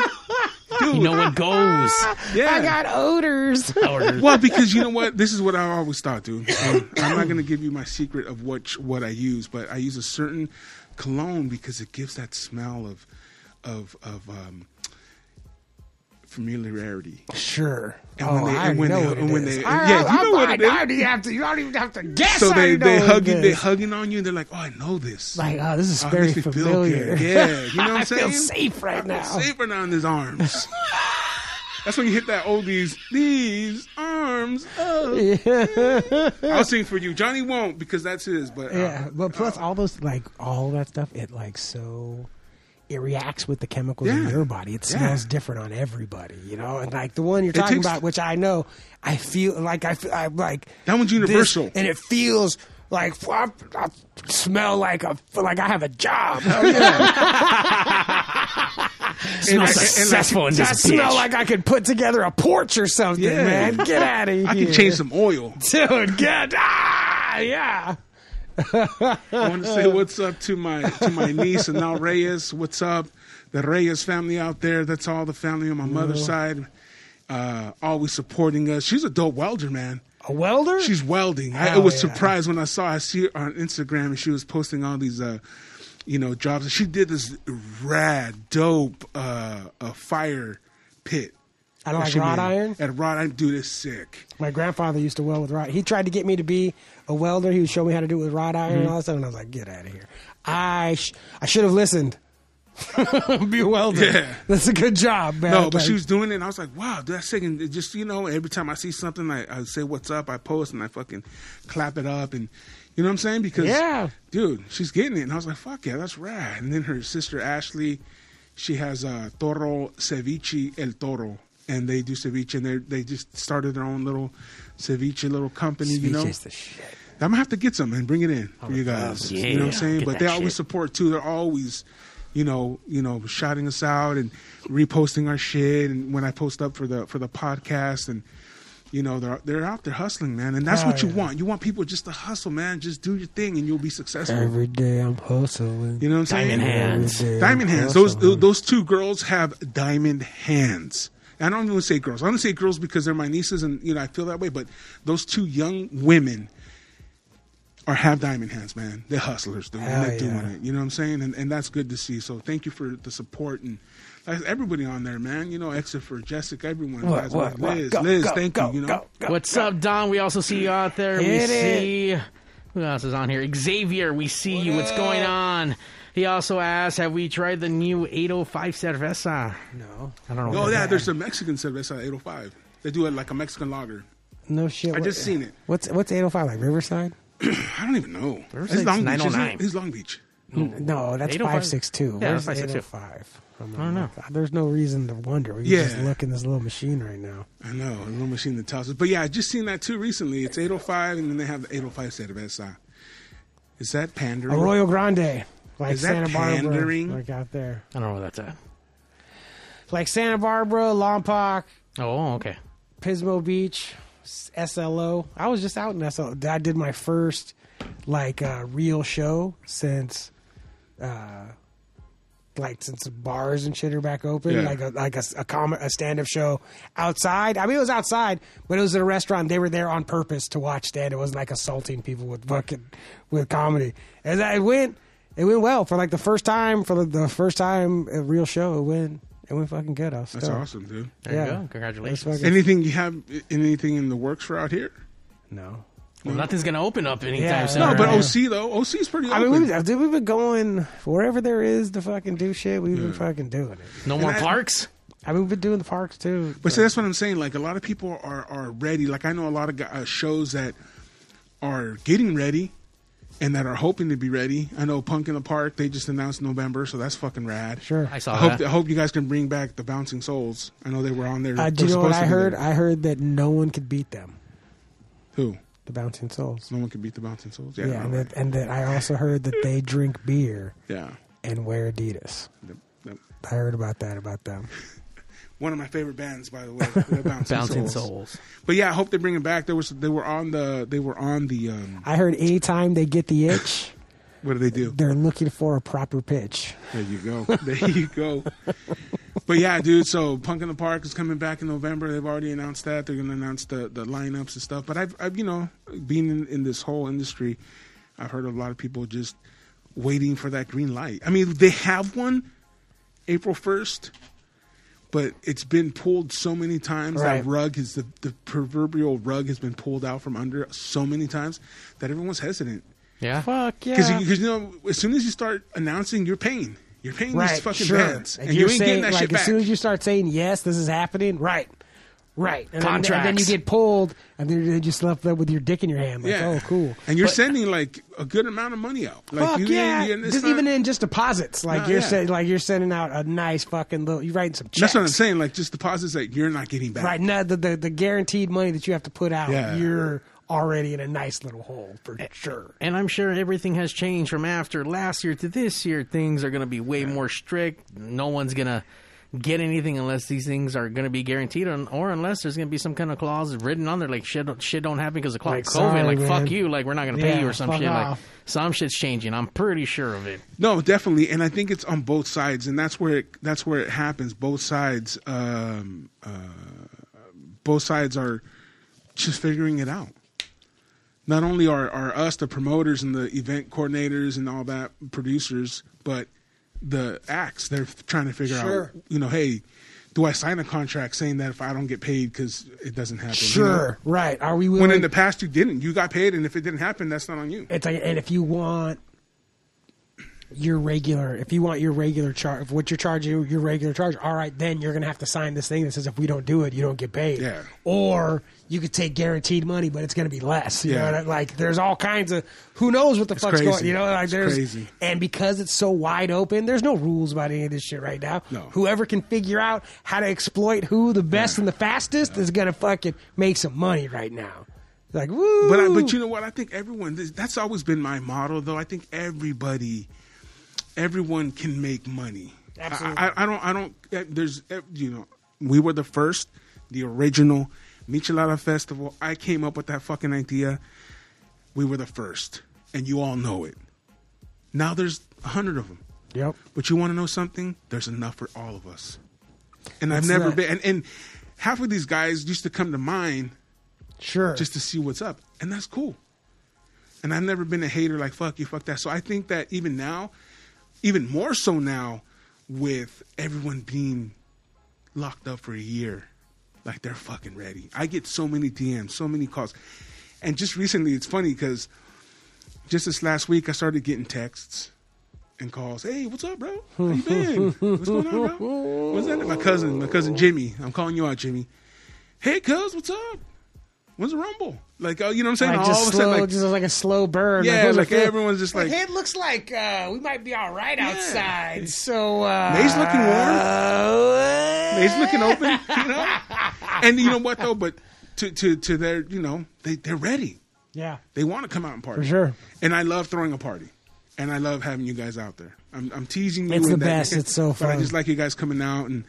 [SPEAKER 3] Dude,
[SPEAKER 1] You know what goes.
[SPEAKER 3] yeah.
[SPEAKER 2] I got odors.
[SPEAKER 1] Or-
[SPEAKER 3] Well, because you know what, this is what I always thought, dude. Um, I'm not going to give you my secret of what what I use, but I use a certain cologne because it gives that smell of of of um, familiarity.
[SPEAKER 2] sure.
[SPEAKER 3] And
[SPEAKER 2] oh,
[SPEAKER 3] when they-
[SPEAKER 2] I
[SPEAKER 3] and when
[SPEAKER 2] know
[SPEAKER 3] they-
[SPEAKER 2] what it
[SPEAKER 3] and when
[SPEAKER 2] is.
[SPEAKER 3] they-
[SPEAKER 2] I-
[SPEAKER 3] yeah,
[SPEAKER 2] I-
[SPEAKER 3] you know what
[SPEAKER 2] I-
[SPEAKER 3] it is.
[SPEAKER 2] I don't even have to. You don't even have to guess.
[SPEAKER 3] So
[SPEAKER 2] I
[SPEAKER 3] they they
[SPEAKER 2] what
[SPEAKER 3] hug they hugging on you, and they're like, "Oh, I know this."
[SPEAKER 2] Like, oh, this is
[SPEAKER 3] Oh,
[SPEAKER 2] very familiar.
[SPEAKER 3] good. Yeah, you know what I'm
[SPEAKER 2] I
[SPEAKER 3] saying?
[SPEAKER 2] feel safe right now.
[SPEAKER 3] Safer now in his arms. That's when you hit that oldies. These arms. Oh. I'll sing for you. Johnny won't because that's his. But uh,
[SPEAKER 2] Yeah, but plus all those like all that stuff, it like so it reacts with the chemicals in your body. It
[SPEAKER 3] Yeah.
[SPEAKER 2] smells different on everybody, you know. And like the one you're talking
[SPEAKER 3] takes-
[SPEAKER 2] about, which I know, I feel like I feel I like
[SPEAKER 3] That one's
[SPEAKER 2] this,
[SPEAKER 3] universal.
[SPEAKER 2] and it feels like I, I smell like a like I have a job. Yeah.
[SPEAKER 3] And- and-
[SPEAKER 1] successful
[SPEAKER 2] I smell
[SPEAKER 1] bitch.
[SPEAKER 2] like I could put together a porch or something,
[SPEAKER 3] Yeah.
[SPEAKER 2] man. Get out of here.
[SPEAKER 3] I can change some oil.
[SPEAKER 2] Dude, get ah, yeah.
[SPEAKER 3] I want to say what's up to my to my niece and now Reyes. What's up, the Reyes family out there? That's all the family on my mother's side. Uh, always supporting us. She's a dope welder, man.
[SPEAKER 2] A welder?
[SPEAKER 3] She's welding. I, was
[SPEAKER 2] yeah.
[SPEAKER 3] surprised when I saw I see her on Instagram and she was posting all these uh, you know jobs. And she did this rad, dope uh, uh, fire pit.
[SPEAKER 2] I don't like wrought iron.
[SPEAKER 3] At wrought iron, dude, it's sick.
[SPEAKER 2] My grandfather used to weld with rod. He tried to get me to be a welder. He would show me how to do it with rod iron and all that stuff. And I was like, get out of here. I sh- I should have listened. be a welder.
[SPEAKER 3] Yeah.
[SPEAKER 2] That's a good job, man.
[SPEAKER 3] No, but
[SPEAKER 2] Like,
[SPEAKER 3] she was doing it, and I was like, "Wow, that's sick!" And just you know, every time I see something, I, I say, "What's up?" I post and I fucking clap it up, and you know what I'm saying? Because
[SPEAKER 2] Yeah.
[SPEAKER 3] dude, she's getting it, and I was like, "Fuck yeah, that's rad." And then her sister Ashley, she has uh, Toro Ceviche El Toro, and they do ceviche, and they they just started their own little ceviche little company. you know,
[SPEAKER 2] the shit.
[SPEAKER 3] I'm gonna have to get some and bring it in for you guys.
[SPEAKER 1] yeah.
[SPEAKER 3] you know what I'm saying?
[SPEAKER 1] Get
[SPEAKER 3] But
[SPEAKER 1] that
[SPEAKER 3] they always
[SPEAKER 1] shit.
[SPEAKER 3] support too. They're always you know, you know, shouting us out and reposting our shit, and when I post up for the for the podcast, and you know, they're they're out there hustling, man, and that's
[SPEAKER 2] Hell
[SPEAKER 3] what you
[SPEAKER 2] yeah.
[SPEAKER 3] want. You want people just to hustle, man. Just do your thing, and you'll be successful.
[SPEAKER 2] Every day I'm hustling.
[SPEAKER 3] you know what I'm saying?
[SPEAKER 1] Diamond hands.
[SPEAKER 3] Diamond
[SPEAKER 2] I'm
[SPEAKER 3] hands. Those those two girls have diamond hands. I don't even say girls. I don't say girls because they're my nieces, and you know I feel that way. But those two young women are have diamond hands, man. They're hustlers, dude.
[SPEAKER 2] Hell
[SPEAKER 3] they're doing it. You know what I'm saying? And and that's good to see. So thank you for the support and like, everybody on there, man. You know, except for Jessica, everyone.
[SPEAKER 2] What,
[SPEAKER 3] guys,
[SPEAKER 2] what, what?
[SPEAKER 3] Liz,
[SPEAKER 2] Go,
[SPEAKER 3] Liz,
[SPEAKER 2] go,
[SPEAKER 3] thank
[SPEAKER 2] go,
[SPEAKER 3] you. You know,
[SPEAKER 2] go, go.
[SPEAKER 1] What's up, Don? We also see you out there. we
[SPEAKER 2] it.
[SPEAKER 1] see who else is on here? Xavier, we see you. What's going on? He also asked, "Have we tried the new 805 cerveza?"
[SPEAKER 2] No,
[SPEAKER 1] I don't know.
[SPEAKER 3] oh yeah, there's a Mexican cerveza 805. They do it like a Mexican lager.
[SPEAKER 2] no shit.
[SPEAKER 3] I just seen it.
[SPEAKER 2] What's what's 805 like Riverside?
[SPEAKER 3] I don't even know.
[SPEAKER 1] Where's
[SPEAKER 3] It's? Long Beach.
[SPEAKER 1] 909.
[SPEAKER 3] It's, it's Long Beach.
[SPEAKER 2] No, that's
[SPEAKER 1] 805?
[SPEAKER 2] 562.
[SPEAKER 1] Yeah,
[SPEAKER 2] Where's
[SPEAKER 1] that's
[SPEAKER 2] 805? I'm
[SPEAKER 1] I don't know.
[SPEAKER 2] like, There's no reason to wonder. We can
[SPEAKER 3] Yeah.
[SPEAKER 2] just look in this little machine right now.
[SPEAKER 3] I know, a little machine that tells us. But yeah, I just seen that too recently. It's 805, and then they have the 805 cerveza. Is that pandering?
[SPEAKER 2] Arroyo Grande, like
[SPEAKER 3] Is that
[SPEAKER 2] Santa Barbara, like out there,
[SPEAKER 1] I don't know where that's at.
[SPEAKER 2] like Santa Barbara, Lompoc,
[SPEAKER 1] Oh, okay.
[SPEAKER 2] Pismo Beach, S- SLO. I was just out in SLO. I did my first like uh, real show since, uh, like since bars and shit are back open.
[SPEAKER 3] Yeah.
[SPEAKER 2] Like a like a, a, com- a stand up show outside. I mean, it was outside, but it was at a restaurant. They were there on purpose to watch stand. It wasn't like assaulting people with fucking with comedy. As I went, it went well for like the first time for the, the first time a real show. It went it went fucking good. I was
[SPEAKER 3] That's
[SPEAKER 2] stoked.
[SPEAKER 3] awesome, dude.
[SPEAKER 1] There
[SPEAKER 2] Yeah.
[SPEAKER 1] you go.
[SPEAKER 2] That's
[SPEAKER 1] Congratulations.
[SPEAKER 2] fucking-
[SPEAKER 3] Anything you have? Anything in the works for out here?
[SPEAKER 2] no.
[SPEAKER 1] Well, nothing's gonna open up anytime
[SPEAKER 2] Yeah.
[SPEAKER 1] soon.
[SPEAKER 3] No, but
[SPEAKER 2] right.
[SPEAKER 3] OC though, OC is pretty.
[SPEAKER 2] I
[SPEAKER 3] Open.
[SPEAKER 2] mean, we've, dude, we've been going wherever there is to fucking do shit. We've been fucking doing it.
[SPEAKER 1] no more
[SPEAKER 3] I-
[SPEAKER 1] parks.
[SPEAKER 2] I mean, we've been doing the parks too.
[SPEAKER 3] But see, that's what I'm saying. Like a lot of people are are ready. Like I know a lot of gu- uh, shows that are getting ready and that are hoping to be ready. I know Punk in the Park. They just announced November, so that's fucking rad.
[SPEAKER 2] Sure.
[SPEAKER 1] I saw
[SPEAKER 3] I hope
[SPEAKER 1] that.
[SPEAKER 3] I hope you guys can bring back the Bouncing Souls. I know they were on there.
[SPEAKER 2] Uh, do you know what I heard? I heard that no one could beat them,
[SPEAKER 3] Who?
[SPEAKER 2] the Bouncing Souls.
[SPEAKER 3] No one could beat the Bouncing Souls.
[SPEAKER 2] Yeah,
[SPEAKER 3] Yeah,
[SPEAKER 2] and,
[SPEAKER 3] right.
[SPEAKER 2] that, and that I also heard that they drink beer
[SPEAKER 3] yeah.
[SPEAKER 2] and wear Adidas.
[SPEAKER 3] The- the-
[SPEAKER 2] I heard about that about them.
[SPEAKER 3] One of my favorite bands, by the way, the Bouncing,
[SPEAKER 1] Bouncing
[SPEAKER 3] Souls.
[SPEAKER 1] souls.
[SPEAKER 3] But yeah, I hope they bring it back. There was they were on the they were on the um,
[SPEAKER 2] I heard anytime they get the itch,
[SPEAKER 3] what do they do?
[SPEAKER 2] they're looking for a proper pitch.
[SPEAKER 3] There you go. There you go. But yeah, dude. So Punk in the Park is coming back in November. They've already announced that. They're going to announce the, the lineups and stuff. But I've, I've you know, being in, in this whole industry, I've heard a lot of people just waiting for that green light. I mean, they have one April first, but it's been pulled so many times.
[SPEAKER 2] Right.
[SPEAKER 3] That rug is the the proverbial rug has been pulled out from under so many times that everyone's hesitant.
[SPEAKER 1] Yeah.
[SPEAKER 2] Fuck yeah.
[SPEAKER 3] Because
[SPEAKER 2] yeah!
[SPEAKER 3] you, know, as soon as you start announcing, your pain, paying. You're paying
[SPEAKER 2] right,
[SPEAKER 3] fucking
[SPEAKER 2] sure.
[SPEAKER 3] bands, and
[SPEAKER 2] you're
[SPEAKER 3] ain't
[SPEAKER 2] saying,
[SPEAKER 3] getting that
[SPEAKER 2] like,
[SPEAKER 3] shit
[SPEAKER 2] as soon as you start saying yes, this is happening. Right, right. And then, and then you get pulled, and then you're just left there with your dick in your hand. Like,
[SPEAKER 3] yeah,
[SPEAKER 2] oh, cool.
[SPEAKER 3] And you're
[SPEAKER 2] But-
[SPEAKER 3] sending like a good amount of money out. Like,
[SPEAKER 2] Fuck
[SPEAKER 3] you,
[SPEAKER 2] yeah!
[SPEAKER 3] you-
[SPEAKER 2] just
[SPEAKER 3] not-
[SPEAKER 2] even in just deposits, like
[SPEAKER 3] No,
[SPEAKER 2] you're
[SPEAKER 3] yeah.
[SPEAKER 2] saying, like you're sending out a nice fucking little. You're writing some checks.
[SPEAKER 3] That's what I'm saying. Like just deposits that you're not getting back.
[SPEAKER 2] Right, no, the, the the guaranteed money that you have to put out,
[SPEAKER 3] Yeah.
[SPEAKER 2] you're already in a nice little hole for sure.
[SPEAKER 1] And I'm sure everything has changed from after last year to this year. Things are going to be way more strict. No one's going to get anything unless these things are going to be guaranteed, or, or unless there's going to be some kind of clause written on there like shit, don't- shit don't happen because of
[SPEAKER 2] Like,
[SPEAKER 1] COVID.
[SPEAKER 2] sorry,
[SPEAKER 1] like
[SPEAKER 2] man.
[SPEAKER 1] fuck you, like we're not going to pay
[SPEAKER 2] Yeah,
[SPEAKER 1] you or some
[SPEAKER 2] fuck
[SPEAKER 1] shit. Like some shit's changing. I'm pretty sure of it.
[SPEAKER 3] No, definitely, and I think it's on both sides, and that's where it, that's where it happens. Both sides, um, uh, both sides are just figuring it out. Not only are, are us the promoters and the event coordinators and all that producers, but the acts they're trying to figure
[SPEAKER 2] Sure.
[SPEAKER 3] out. You know, hey, do I sign a contract saying that if I don't get paid because it doesn't happen? you know?
[SPEAKER 2] Sure, right? Are we willing?
[SPEAKER 3] When in the past you didn't, you got paid, and if it didn't happen, that's not on you.
[SPEAKER 2] it's like, and if you want your regular, if you want your regular charge, if what you're charging your regular charge, all right, then you're gonna have to sign this thing that says if we don't do it, you don't get paid.
[SPEAKER 3] Yeah.
[SPEAKER 2] Or you could take guaranteed money, but it's gonna be less. You
[SPEAKER 3] Yeah.
[SPEAKER 2] know, I- like there's all kinds of who knows what the fuck's
[SPEAKER 3] crazy.
[SPEAKER 2] going. You know, like
[SPEAKER 3] It's
[SPEAKER 2] there's
[SPEAKER 3] crazy.
[SPEAKER 2] and because it's so wide open, there's no rules about any of this shit right now.
[SPEAKER 3] No.
[SPEAKER 2] Whoever can figure out how to exploit who the best and the fastest is gonna fucking make some money right now. Like woo.
[SPEAKER 3] But I, but you know what? I think everyone. this- That's always been my model though. I think everybody everyone can make money.
[SPEAKER 2] Absolutely.
[SPEAKER 3] I, I, I don't. I don't. eh, There's, eh, you know, we were the first, the original Michelada Festival. I came up with that fucking idea. We were the first, and you all know it. Now there's a hundred of them.
[SPEAKER 2] Yep.
[SPEAKER 3] But you want to know something? There's enough for all of us. And I've never
[SPEAKER 2] that.
[SPEAKER 3] been. And, and half of these guys used to come to mine
[SPEAKER 2] Sure.
[SPEAKER 3] just to see what's up, and that's cool. And I've never been a hater like fuck you, fuck that. So I think that even now, even more so now, with everyone being locked up for a year, like they're fucking ready. I get so many DMs, so many calls, and just recently, it's funny because just this last week, I started getting texts and calls. Hey, what's up, bro? How you been? What's going on, bro? What's that? My cousin, my cousin Jimmy. I'm calling you out, Jimmy. Hey, cuz, what's up? When's the rumble? Like, uh, you know what I'm saying?
[SPEAKER 2] like
[SPEAKER 3] All
[SPEAKER 2] just
[SPEAKER 3] of a
[SPEAKER 2] slow,
[SPEAKER 3] like,
[SPEAKER 2] just like a slow burn.
[SPEAKER 3] Yeah,
[SPEAKER 2] who's
[SPEAKER 3] like everyone's just like-
[SPEAKER 2] it looks like uh, we might be all right outside. So uh,
[SPEAKER 3] May's looking warm.
[SPEAKER 2] uh,
[SPEAKER 3] He's looking open, you know. And you know what though? But to to to their, you know, they they're ready.
[SPEAKER 2] Yeah,
[SPEAKER 3] They want to come out and party
[SPEAKER 2] For sure.
[SPEAKER 3] And I love throwing a party, and I love having you guys out there. I'm I'm teasing you.
[SPEAKER 2] It's
[SPEAKER 3] and
[SPEAKER 2] the
[SPEAKER 3] that-
[SPEAKER 2] best. It's so
[SPEAKER 3] But I just like you guys coming out and.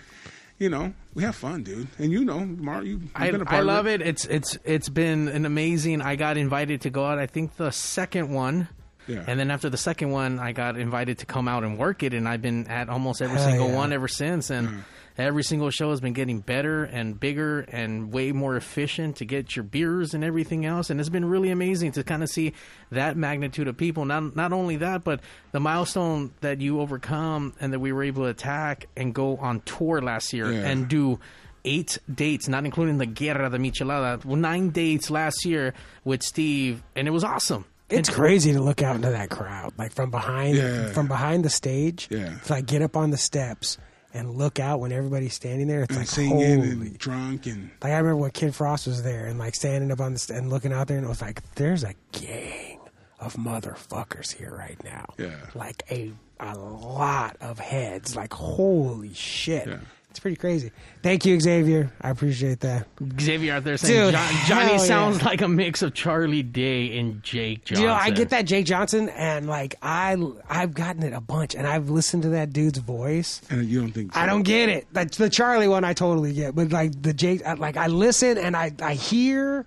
[SPEAKER 3] You know, we have fun, dude, and you know, Mar, you, you've
[SPEAKER 1] I,
[SPEAKER 3] been a
[SPEAKER 1] I
[SPEAKER 3] part
[SPEAKER 1] love
[SPEAKER 3] of
[SPEAKER 1] it. It's it's it's been an amazing. I got invited to go out. I think the second one,
[SPEAKER 3] Yeah.
[SPEAKER 1] and then after the second one, I got invited to come out and work it, and I've been at almost every
[SPEAKER 2] Hell
[SPEAKER 1] single
[SPEAKER 2] yeah.
[SPEAKER 1] one ever since. And
[SPEAKER 3] Mm.
[SPEAKER 1] Every single show has been getting better and bigger and way more efficient to get your beers and everything else. And it's been really amazing to kind of see that magnitude of people. Not not only that, but the milestone that you overcome and that we were able to attack and go on tour last year
[SPEAKER 3] Yeah.
[SPEAKER 1] and do eight dates, not including the Guerra de Michelada, nine dates last year with Steve, and it was awesome.
[SPEAKER 2] it's crazy to look out into that crowd, like from behind,
[SPEAKER 3] Yeah.
[SPEAKER 2] from behind the stage.
[SPEAKER 3] Yeah.
[SPEAKER 2] to like get up on the steps and look out when everybody's standing there. It's
[SPEAKER 3] and
[SPEAKER 2] like
[SPEAKER 3] singing
[SPEAKER 2] holy.
[SPEAKER 3] and drunk and
[SPEAKER 2] Like I remember when Kid Frost was there and like standing up on the st- and looking out there, and it was like, "There's a gang of motherfuckers here right now."
[SPEAKER 3] Yeah.
[SPEAKER 2] like a a lot of heads. Like holy shit,
[SPEAKER 3] Yeah.
[SPEAKER 2] It's pretty crazy. Thank you, Xavier. I appreciate that.
[SPEAKER 1] Xavier out there saying
[SPEAKER 2] Dude,
[SPEAKER 1] John, Johnny sounds
[SPEAKER 2] yeah.
[SPEAKER 1] like a mix of Charlie Day and Jake Johnson.
[SPEAKER 2] You know, I get that Jake Johnson, and like I I've gotten it a bunch, and I've listened to that dude's voice.
[SPEAKER 3] and you don't think so.
[SPEAKER 2] I don't get it. That's the Charlie one I totally get, but like the Jake, like I listen and I I hear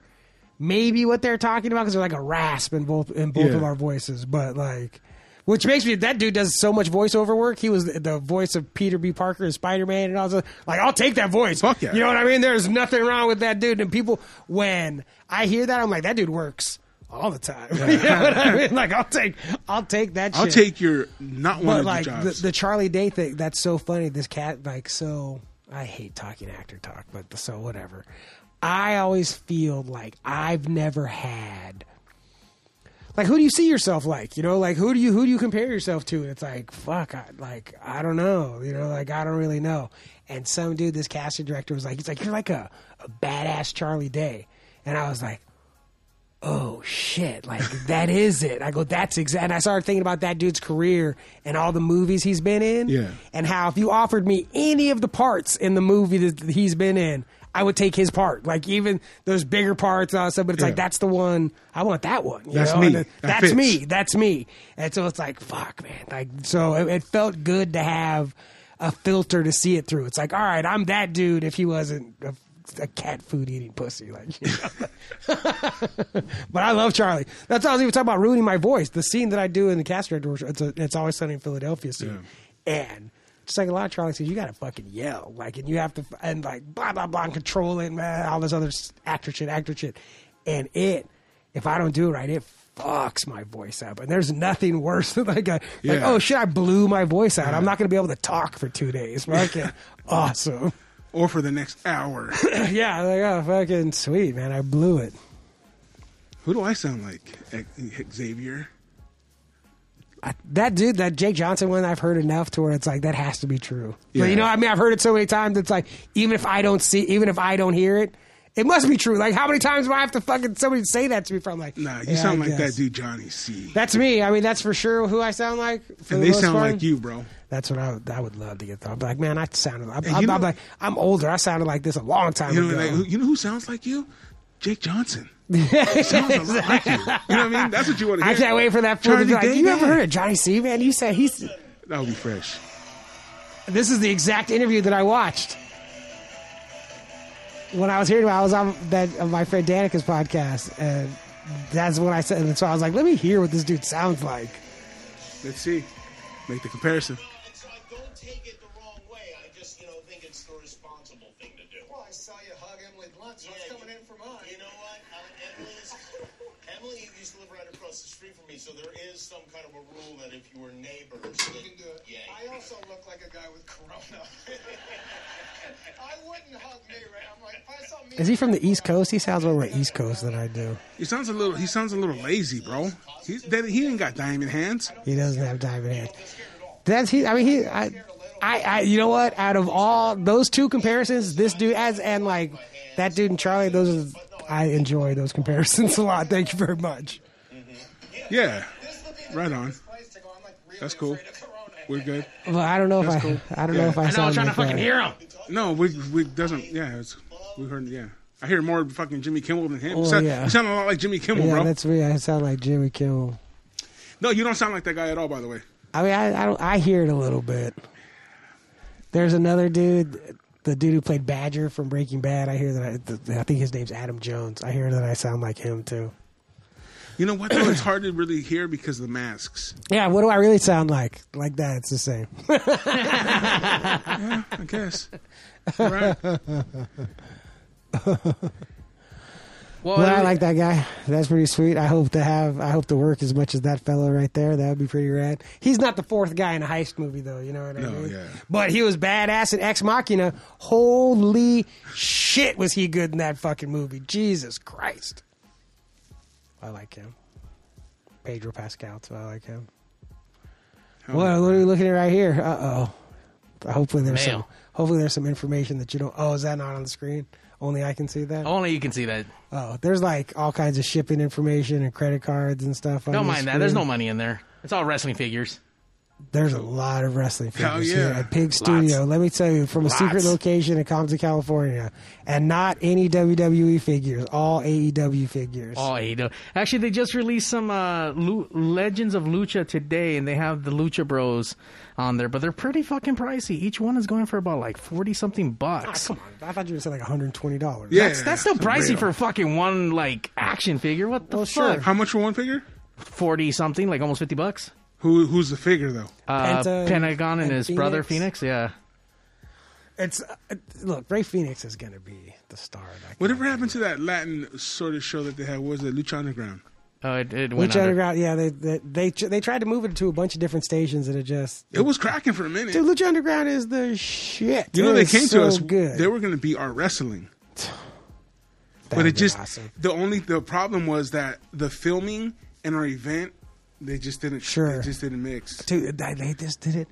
[SPEAKER 2] maybe what they're talking about because they're like a rasp in both in both
[SPEAKER 3] Yeah.
[SPEAKER 2] of our voices, but like. Which makes me that dude does so much voiceover work. He was the, the voice of Peter B. Parker and Spider Man, and all that. Like, I'll take that voice.
[SPEAKER 3] Fuck yeah.
[SPEAKER 2] You know what I mean? There's nothing wrong with that dude. And people, when I hear that, I'm like, that dude works all the time. you know what I mean? Like, I'll take, I'll take that.
[SPEAKER 3] I'll
[SPEAKER 2] shit
[SPEAKER 3] take your not one
[SPEAKER 2] but
[SPEAKER 3] of
[SPEAKER 2] like the,
[SPEAKER 3] jobs.
[SPEAKER 2] the Charlie Day thing, that's so funny. This cat, like, so I hate talking actor talk, but so whatever. I always feel like I've never had. Like, who do you see yourself like? You know, like who do you who do you compare yourself to? And it's like, fuck, I, like I don't know. You know, like I don't really know. And some dude, this casting director was like, he's like, you're like a, a badass Charlie Day, and I was like, oh shit, like that is it. I go, that's exact. And I started thinking about that dude's career and all the movies he's been in.
[SPEAKER 3] Yeah.
[SPEAKER 2] And how if you offered me any of the parts in the movie that he's been in, I would take his part. Like even those bigger parts and all that stuff, but it's like that's the one I want that one. you
[SPEAKER 3] That's
[SPEAKER 2] know?
[SPEAKER 3] me. That
[SPEAKER 2] that's me. That's me. And so it's like, fuck, man. Like so it, it felt good to have a filter to see it through. It's like, all right, I'm that dude if he wasn't a, a cat food eating pussy. Like you know? But I love Charlie. That's why I was even talking about ruining my voice. The scene that I do in the cast director, it's a, it's always sunny in Philadelphia scene, and just like a lot of Charlie says, you got to fucking yell, like, and you have to and like blah blah blah, and control it, man, all this other actor shit, actor shit, and it. If I don't do it right, it fucks my voice up, and there's nothing worse than like a like oh shit, I blew my voice out. I'm not going to be able to talk for two days. Fucking awesome.
[SPEAKER 3] or for the next hour.
[SPEAKER 2] yeah, like oh fucking sweet man, I blew it.
[SPEAKER 3] Who do I sound like? Xavier.
[SPEAKER 2] I, that dude, that Jake Johnson one, I've heard enough to where it's like that has to be true. But
[SPEAKER 3] Yeah.
[SPEAKER 2] you know, I mean, I've heard it so many times. It's like even if I don't see, even if I don't hear it, it must be true. Like how many times do I have to fucking somebody say that to me? From like,
[SPEAKER 3] Nah, you
[SPEAKER 2] yeah,
[SPEAKER 3] sound
[SPEAKER 2] I
[SPEAKER 3] like
[SPEAKER 2] guess.
[SPEAKER 3] that dude Johnny C.
[SPEAKER 2] That's me. I mean, that's for sure who I sound like. for
[SPEAKER 3] and
[SPEAKER 2] the
[SPEAKER 3] they sound
[SPEAKER 2] part.
[SPEAKER 3] like you, bro.
[SPEAKER 2] That's what I would, I would love to get. Thought. Like, man, I sounded. I'm, I'm,
[SPEAKER 3] you
[SPEAKER 2] I'm
[SPEAKER 3] know-
[SPEAKER 2] like, I'm older. I sounded like this a long time
[SPEAKER 3] You know,
[SPEAKER 2] ago.
[SPEAKER 3] like, you know who sounds like you? Jake Johnson. Sounds a lot like you. You know what I mean? That's what you want to
[SPEAKER 2] I can't wait for that. fool to be like, you ever heard of Johnny C? Man, you said he's
[SPEAKER 3] That would be fresh.
[SPEAKER 2] This is the exact interview that I watched when I was here. I was on that on my friend Danica's podcast, and that's what I said. And so I was like, "Let me hear what this dude sounds like."
[SPEAKER 3] Let's see. Make the comparison.
[SPEAKER 5] So I don't take it the wrong way. I just, you know, think it's the responsible thing to do.
[SPEAKER 6] Well, I saw you hug Emily Blunt, so it's
[SPEAKER 5] Yeah,
[SPEAKER 6] coming in for mine.
[SPEAKER 5] You know what? Uh, Emily's, Emily used to live right across the street from me, so there is some kind of a rule that if you were neighbors,
[SPEAKER 6] You can do it.
[SPEAKER 5] yeah.
[SPEAKER 6] I also look like a guy with corona. I wouldn't hug me, right? I'm like, if I saw me.
[SPEAKER 2] Is he from the East Coast? He sounds more East Coast than I do.
[SPEAKER 3] He sounds a little. He sounds a little lazy, bro. He that, he ain't got diamond hands.
[SPEAKER 2] He doesn't have diamond hands. That's he. I mean, he. I, I, I. You know what? Out of all those two comparisons, this dude as and like that dude and Charlie, those are. I enjoy those comparisons a lot. Thank you very much.
[SPEAKER 3] Yeah,
[SPEAKER 6] This would be the
[SPEAKER 3] right on. That's cool.
[SPEAKER 6] afraid of corona.
[SPEAKER 3] We're good.
[SPEAKER 2] Well, I don't know if I.
[SPEAKER 3] cool.
[SPEAKER 2] I don't
[SPEAKER 3] Yeah.
[SPEAKER 2] know if I,
[SPEAKER 1] I know. I'm trying
[SPEAKER 2] like
[SPEAKER 1] to fucking
[SPEAKER 2] that.
[SPEAKER 1] hear him.
[SPEAKER 3] No, we we doesn't. Yeah, it's, we heard. Yeah, I hear more fucking Jimmy Kimmel than him.
[SPEAKER 2] Oh,
[SPEAKER 3] you, sound,
[SPEAKER 2] yeah.
[SPEAKER 3] you sound a lot like Jimmy Kimmel,
[SPEAKER 2] Yeah,
[SPEAKER 3] bro.
[SPEAKER 2] that's me. I sound like Jimmy Kimmel.
[SPEAKER 3] No, you don't sound like that guy at all. By the way.
[SPEAKER 2] I mean, I, I don't. I hear it a little bit. There's another dude, the dude who played Badger from Breaking Bad. I hear that. I, I think his name's Adam Jones. I hear that I sound like him too.
[SPEAKER 3] You know what? Though it's hard to really hear because of the masks.
[SPEAKER 2] Yeah, what do I really sound like? Like that, it's the same.
[SPEAKER 3] I guess. You're right.
[SPEAKER 1] Well,
[SPEAKER 2] Well, I like that guy. That's pretty sweet. I hope to have. I hope to work as much as that fellow right there. That would be pretty rad. He's not the fourth guy in a heist movie, though. You know what I
[SPEAKER 3] No,
[SPEAKER 2] mean?
[SPEAKER 3] yeah.
[SPEAKER 2] But he was badass in Ex Machina. Holy shit, was he good in that fucking movie? Jesus Christ. I like him. Pedro Pascal, too. I like him.
[SPEAKER 3] Hell
[SPEAKER 2] What, what are we looking at right here? Uh oh. Hopefully there's
[SPEAKER 1] Mail.
[SPEAKER 2] some. Hopefully there's some information that you don't. Oh, is that not on the screen? Only I can see that.
[SPEAKER 1] Only you can see that.
[SPEAKER 2] Oh, there's like all kinds of shipping information and credit cards and stuff.
[SPEAKER 1] Don't
[SPEAKER 2] the
[SPEAKER 1] mind that. There's no money in there. It's all wrestling figures.
[SPEAKER 2] There's a lot of wrestling figures
[SPEAKER 3] yeah.
[SPEAKER 2] here at Pig Studio. Let me tell you, from a secret location in Compton, California, and not any WWE figures, all AEW figures.
[SPEAKER 1] Oh, AEW. Actually, they just released some uh, Lu- Legends of Lucha today, and they have the Lucha Bros on there, but they're pretty fucking pricey. Each one is going for about like forty something bucks.
[SPEAKER 2] Come on, I thought you would say like 120 dollars.
[SPEAKER 3] Yeah,
[SPEAKER 1] That's that's still
[SPEAKER 3] for
[SPEAKER 1] pricey
[SPEAKER 3] real.
[SPEAKER 1] for fucking one like action figure. What the
[SPEAKER 2] Well,
[SPEAKER 1] fuck?
[SPEAKER 2] sure.
[SPEAKER 3] How much for one figure?
[SPEAKER 1] Forty something, like almost fifty bucks.
[SPEAKER 3] Who who's the figure though?
[SPEAKER 1] Uh,
[SPEAKER 2] Penta
[SPEAKER 1] Pentagon and,
[SPEAKER 2] and
[SPEAKER 1] his brother
[SPEAKER 2] Phoenix?
[SPEAKER 1] Phoenix. Yeah.
[SPEAKER 2] It's uh, look, Rey Fénix is going to be the star. of that
[SPEAKER 3] Whatever happened to that Latin sort of show that they had? What was it Lucha Underground?
[SPEAKER 1] Oh, it, it went
[SPEAKER 2] Lucha
[SPEAKER 1] under.
[SPEAKER 2] Underground, yeah, they, they they they tried to move it to a bunch of different stations, and it just
[SPEAKER 3] It was cracking for a minute.
[SPEAKER 2] dude, Lucha Underground is the shit.
[SPEAKER 3] you know
[SPEAKER 2] It
[SPEAKER 3] they came
[SPEAKER 2] so
[SPEAKER 3] to us.
[SPEAKER 2] Good.
[SPEAKER 3] They were going to be our wrestling,
[SPEAKER 2] That
[SPEAKER 3] but
[SPEAKER 2] would've
[SPEAKER 3] it just
[SPEAKER 2] awesome.
[SPEAKER 3] the only the problem was that the filming and our event they just didn't
[SPEAKER 2] Sure.
[SPEAKER 3] they just didn't mix.
[SPEAKER 2] Dude, they just did it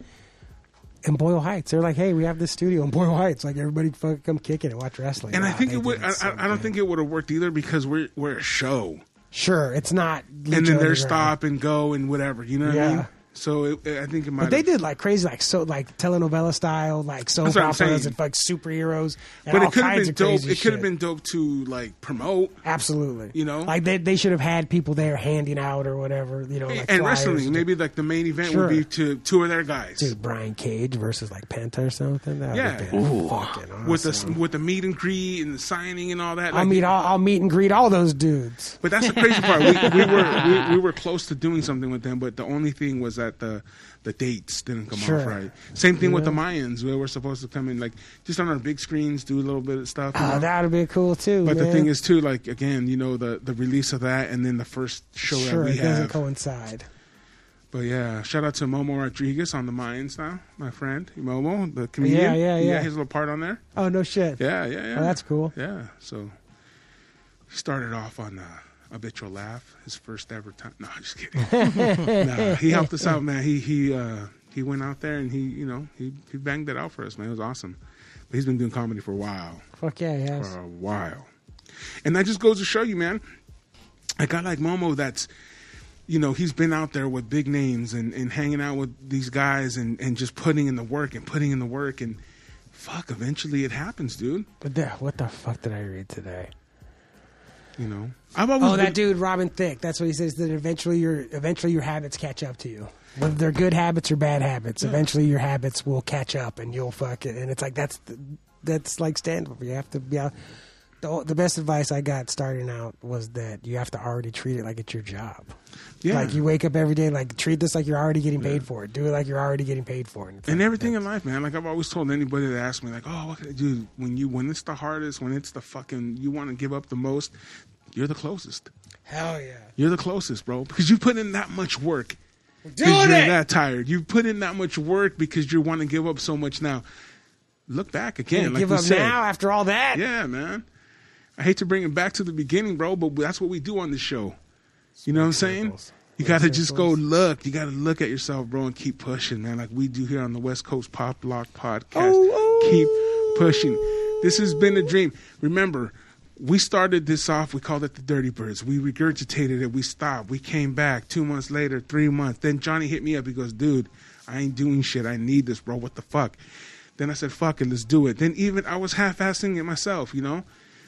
[SPEAKER 2] in Boyle Heights. They're like, hey, we have this studio in Boyle Heights. Like everybody, fucking come kick it and watch wrestling.
[SPEAKER 3] And I think it would. I,
[SPEAKER 2] so
[SPEAKER 3] I, I don't
[SPEAKER 2] good.
[SPEAKER 3] think it would have worked either because we're we're a show,
[SPEAKER 2] Sure, it's not.
[SPEAKER 3] and then
[SPEAKER 2] they're
[SPEAKER 3] stop and go and whatever. You know what I
[SPEAKER 2] Yeah.
[SPEAKER 3] mean? So it, I think it might.
[SPEAKER 2] But they did like crazy, like so, like telenovela style, like soap
[SPEAKER 3] That's I'm
[SPEAKER 2] operas
[SPEAKER 3] saying.
[SPEAKER 2] and like superheroes. And
[SPEAKER 3] But
[SPEAKER 2] all
[SPEAKER 3] it could have been dope. It could have been dope to like promote
[SPEAKER 2] absolutely.
[SPEAKER 3] You know?
[SPEAKER 2] like they they should have had people there handing out or whatever. You know, like
[SPEAKER 3] and
[SPEAKER 2] flyers
[SPEAKER 3] wrestling. Maybe like the main event
[SPEAKER 2] Sure.
[SPEAKER 3] would be to two of their guys.
[SPEAKER 2] Dude, Brian Cage versus like Penta or something. That
[SPEAKER 3] Yeah.
[SPEAKER 2] have been fucking awesome.
[SPEAKER 3] with the with the meet and greet and the signing and all that.
[SPEAKER 2] I'll
[SPEAKER 3] like-
[SPEAKER 2] meet I'll, I'll meet and greet all those dudes.
[SPEAKER 3] But that's the crazy part. We, we were we, we were close to doing something with them, but the only thing was that the the dates didn't come
[SPEAKER 2] Sure.
[SPEAKER 3] off right. Same thing with the Mayans. We were supposed to come in like just on our big screens, do a little bit of stuff.
[SPEAKER 2] Oh,
[SPEAKER 3] know?
[SPEAKER 2] that would be cool too.
[SPEAKER 3] but the thing is too, like again, you know, the the release of that and then the first show
[SPEAKER 2] sure,
[SPEAKER 3] that we
[SPEAKER 2] it doesn't
[SPEAKER 3] have.
[SPEAKER 2] coincide.
[SPEAKER 3] But yeah, shout out to Momo Rodriguez on the Mayans now, my friend Momo, the comedian.
[SPEAKER 2] Yeah, yeah,
[SPEAKER 3] He got
[SPEAKER 2] yeah.
[SPEAKER 3] his little part on there.
[SPEAKER 2] Oh no shit.
[SPEAKER 3] Yeah, yeah, yeah.
[SPEAKER 2] Oh, that's cool.
[SPEAKER 3] Yeah, so started off on uh, Habitual Laugh, his first ever time. No, I'm just kidding. nah, he helped us out, man. He he uh, he went out there and he you know he he banged it out for us, man. It was awesome. But he's been doing comedy for a while,
[SPEAKER 2] Fuck yeah, yes.
[SPEAKER 3] for a while, and that just goes to show you, man. A guy like Momo, that's you know he's been out there with big names and, and hanging out with these guys and, and just putting in the work and putting in the work and fuck eventually it happens dude
[SPEAKER 2] But the, what the fuck did I read today?
[SPEAKER 3] You know, I've always
[SPEAKER 2] Oh,
[SPEAKER 3] been,
[SPEAKER 2] that dude, Robin Thicke. That's what he says. That eventually your eventually your habits catch up to you. Whether they're good habits or bad habits, eventually your habits will catch up, and you'll fuck it. And it's like that's the, that's like stand up. You have to be. out- The, the best advice I got starting out was that you have to already treat it like it's your job.
[SPEAKER 3] yeah.
[SPEAKER 2] Like you wake up every day, like treat this like you're already getting paid for it. Do it like you're already getting paid for it. It's
[SPEAKER 3] and
[SPEAKER 2] like,
[SPEAKER 3] everything in life, man. Like I've always told anybody that asks me, like, "Oh, what can I do?" When you when it's the hardest, when it's the fucking you want to give up the most, you're the closest.
[SPEAKER 2] Hell yeah,
[SPEAKER 3] You're the closest, bro, because you put in that much work. Because
[SPEAKER 2] doing
[SPEAKER 3] you're
[SPEAKER 2] it.
[SPEAKER 3] that tired. You put in that much work because you want to give up so much now. Look back again, like
[SPEAKER 2] give up
[SPEAKER 3] said.
[SPEAKER 2] now after all that.
[SPEAKER 3] Yeah, man. I hate to bring it back to the beginning, bro, but that's what we do on the show. You know what I'm saying? You got to just go look. You got to look at yourself, bro, and keep pushing, man, like we do here on the West Coast Pop Lock Podcast.
[SPEAKER 2] Oh, oh.
[SPEAKER 3] Keep pushing. This has been a dream. Remember, we started this off, we called it the Dirty Birds. We regurgitated it, we stopped, we came back two months later, three months. Then Johnny hit me up. He goes, dude, I ain't doing shit. I need this, bro. What the fuck? Then I said, fuck it, let's do it. Then even I was half assing it myself, you know?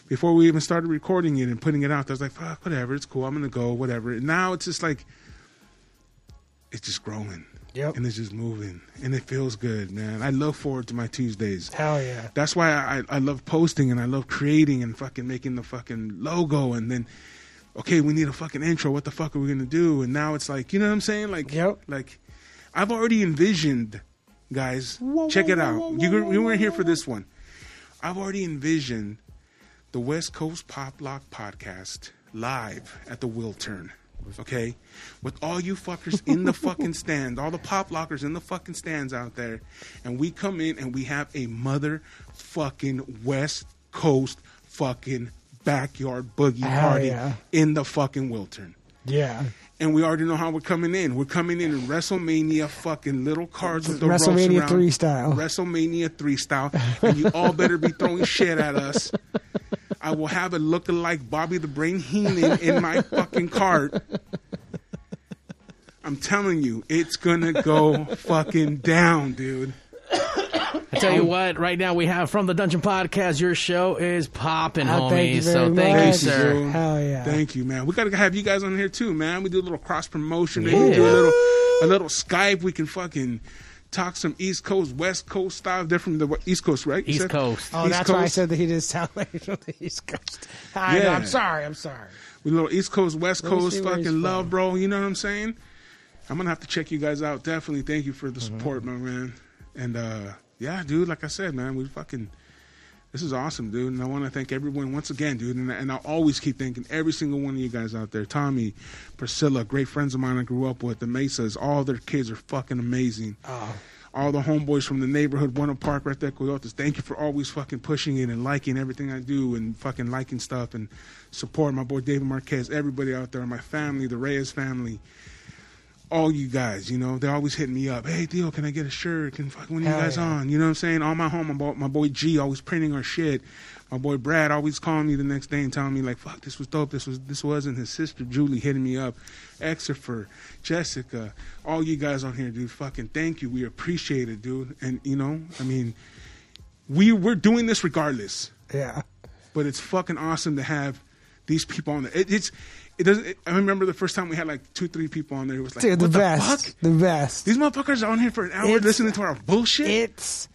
[SPEAKER 3] Before we even started recording it and putting it out, I was like, fuck, whatever, it's cool. I'm gonna go, whatever. And now it's just like it's just growing.
[SPEAKER 2] Yep.
[SPEAKER 3] And it's just moving. And it feels good, man. I look forward to my Tuesdays.
[SPEAKER 2] Hell yeah.
[SPEAKER 3] That's why I, I love posting and I love creating and fucking making the fucking logo and then okay, we need a fucking intro. What the fuck are we gonna do? And now it's like, you know what I'm saying? Like,
[SPEAKER 2] Yep.
[SPEAKER 3] like I've already envisioned, guys. check it out. you you weren't here for this one. I've already envisioned the West Coast Pop Lock podcast live at the Wiltern. Okay, with all you fuckers in the fucking stands, all the pop lockers in the fucking stands out there, and we come in and we have a motherfucking West Coast fucking backyard boogie
[SPEAKER 2] Hell
[SPEAKER 3] party
[SPEAKER 2] yeah.
[SPEAKER 3] in the fucking Wiltern.
[SPEAKER 2] Yeah.
[SPEAKER 3] And we already know how we're coming in. We're coming in in WrestleMania fucking little cards with the
[SPEAKER 2] WrestleMania 3 style.
[SPEAKER 3] WrestleMania 3 style. And you all better be throwing shit at us. I will have it looking like Bobby the Brain Heenan in my fucking cart. I'm telling you, it's gonna go fucking down, dude.
[SPEAKER 1] I tell you what, right now we have from the Dungeon Podcast. Your show is popping,
[SPEAKER 2] Oh,
[SPEAKER 1] homie.
[SPEAKER 2] thank you
[SPEAKER 1] so
[SPEAKER 2] very
[SPEAKER 1] thank
[SPEAKER 2] much.
[SPEAKER 1] you, sir.
[SPEAKER 3] dude.
[SPEAKER 2] Hell yeah.
[SPEAKER 3] Thank you, man. We gotta have you guys on here too, man. We do a little cross promotion. Maybe
[SPEAKER 1] Yeah.
[SPEAKER 3] do a little a little Skype. We can fucking talk some East Coast, West Coast style. Different from the East Coast, right?
[SPEAKER 1] East? Coast.
[SPEAKER 2] Oh,
[SPEAKER 3] East
[SPEAKER 2] that's why I said that he didn't sound like from the East Coast. I know,
[SPEAKER 3] Yeah.
[SPEAKER 2] I'm sorry. I'm sorry.
[SPEAKER 3] We a little East Coast, West
[SPEAKER 2] Let
[SPEAKER 3] Coast
[SPEAKER 2] see where he's
[SPEAKER 3] fucking love,
[SPEAKER 2] from.
[SPEAKER 3] bro. You know what I'm saying? I'm gonna have to check you guys out. Definitely, thank you for the
[SPEAKER 2] Mm-hmm.
[SPEAKER 3] support, my man. And uh yeah, dude, like I said, man, we fucking this is awesome, dude. And I want to thank everyone once again, dude. And, and I'll always keep thanking every single one of you guys out there. Tommy, Priscilla, great friends of mine I grew up with. The Mesas, all their kids are fucking amazing.
[SPEAKER 2] Oh,
[SPEAKER 3] All the homeboys from the neighborhood, Winter Park, right there, Coyotes. Thank you for always fucking pushing it and liking everything I do and fucking liking stuff and supporting my boy David Marquez, everybody out there, my family, the Reyes family, all you guys. You know, they're always hitting me up. Hey, Dio, can I get a shirt? Can fucking when are you guys
[SPEAKER 2] yeah.
[SPEAKER 3] on? You know what I'm saying? All my home, my boy, my boy G always printing our shit. My boy Brad always calling me the next day and telling me like, "Fuck, this was dope. This was this wasn't." His sister Julie hitting me up, Xavier, Jessica, all you guys on here, dude. Fucking thank you. We appreciate it, dude. And you know, I mean, we we're doing this regardless
[SPEAKER 2] yeah.
[SPEAKER 3] but it's fucking awesome to have these people on there. It, it's it doesn't. It, I remember the first time we had like two, three people on there. It was like,
[SPEAKER 2] Dude, the
[SPEAKER 3] what the
[SPEAKER 2] best.
[SPEAKER 3] fuck?
[SPEAKER 2] The best.
[SPEAKER 3] These motherfuckers are on here for an hour
[SPEAKER 2] It's-
[SPEAKER 3] listening to our bullshit.
[SPEAKER 2] it's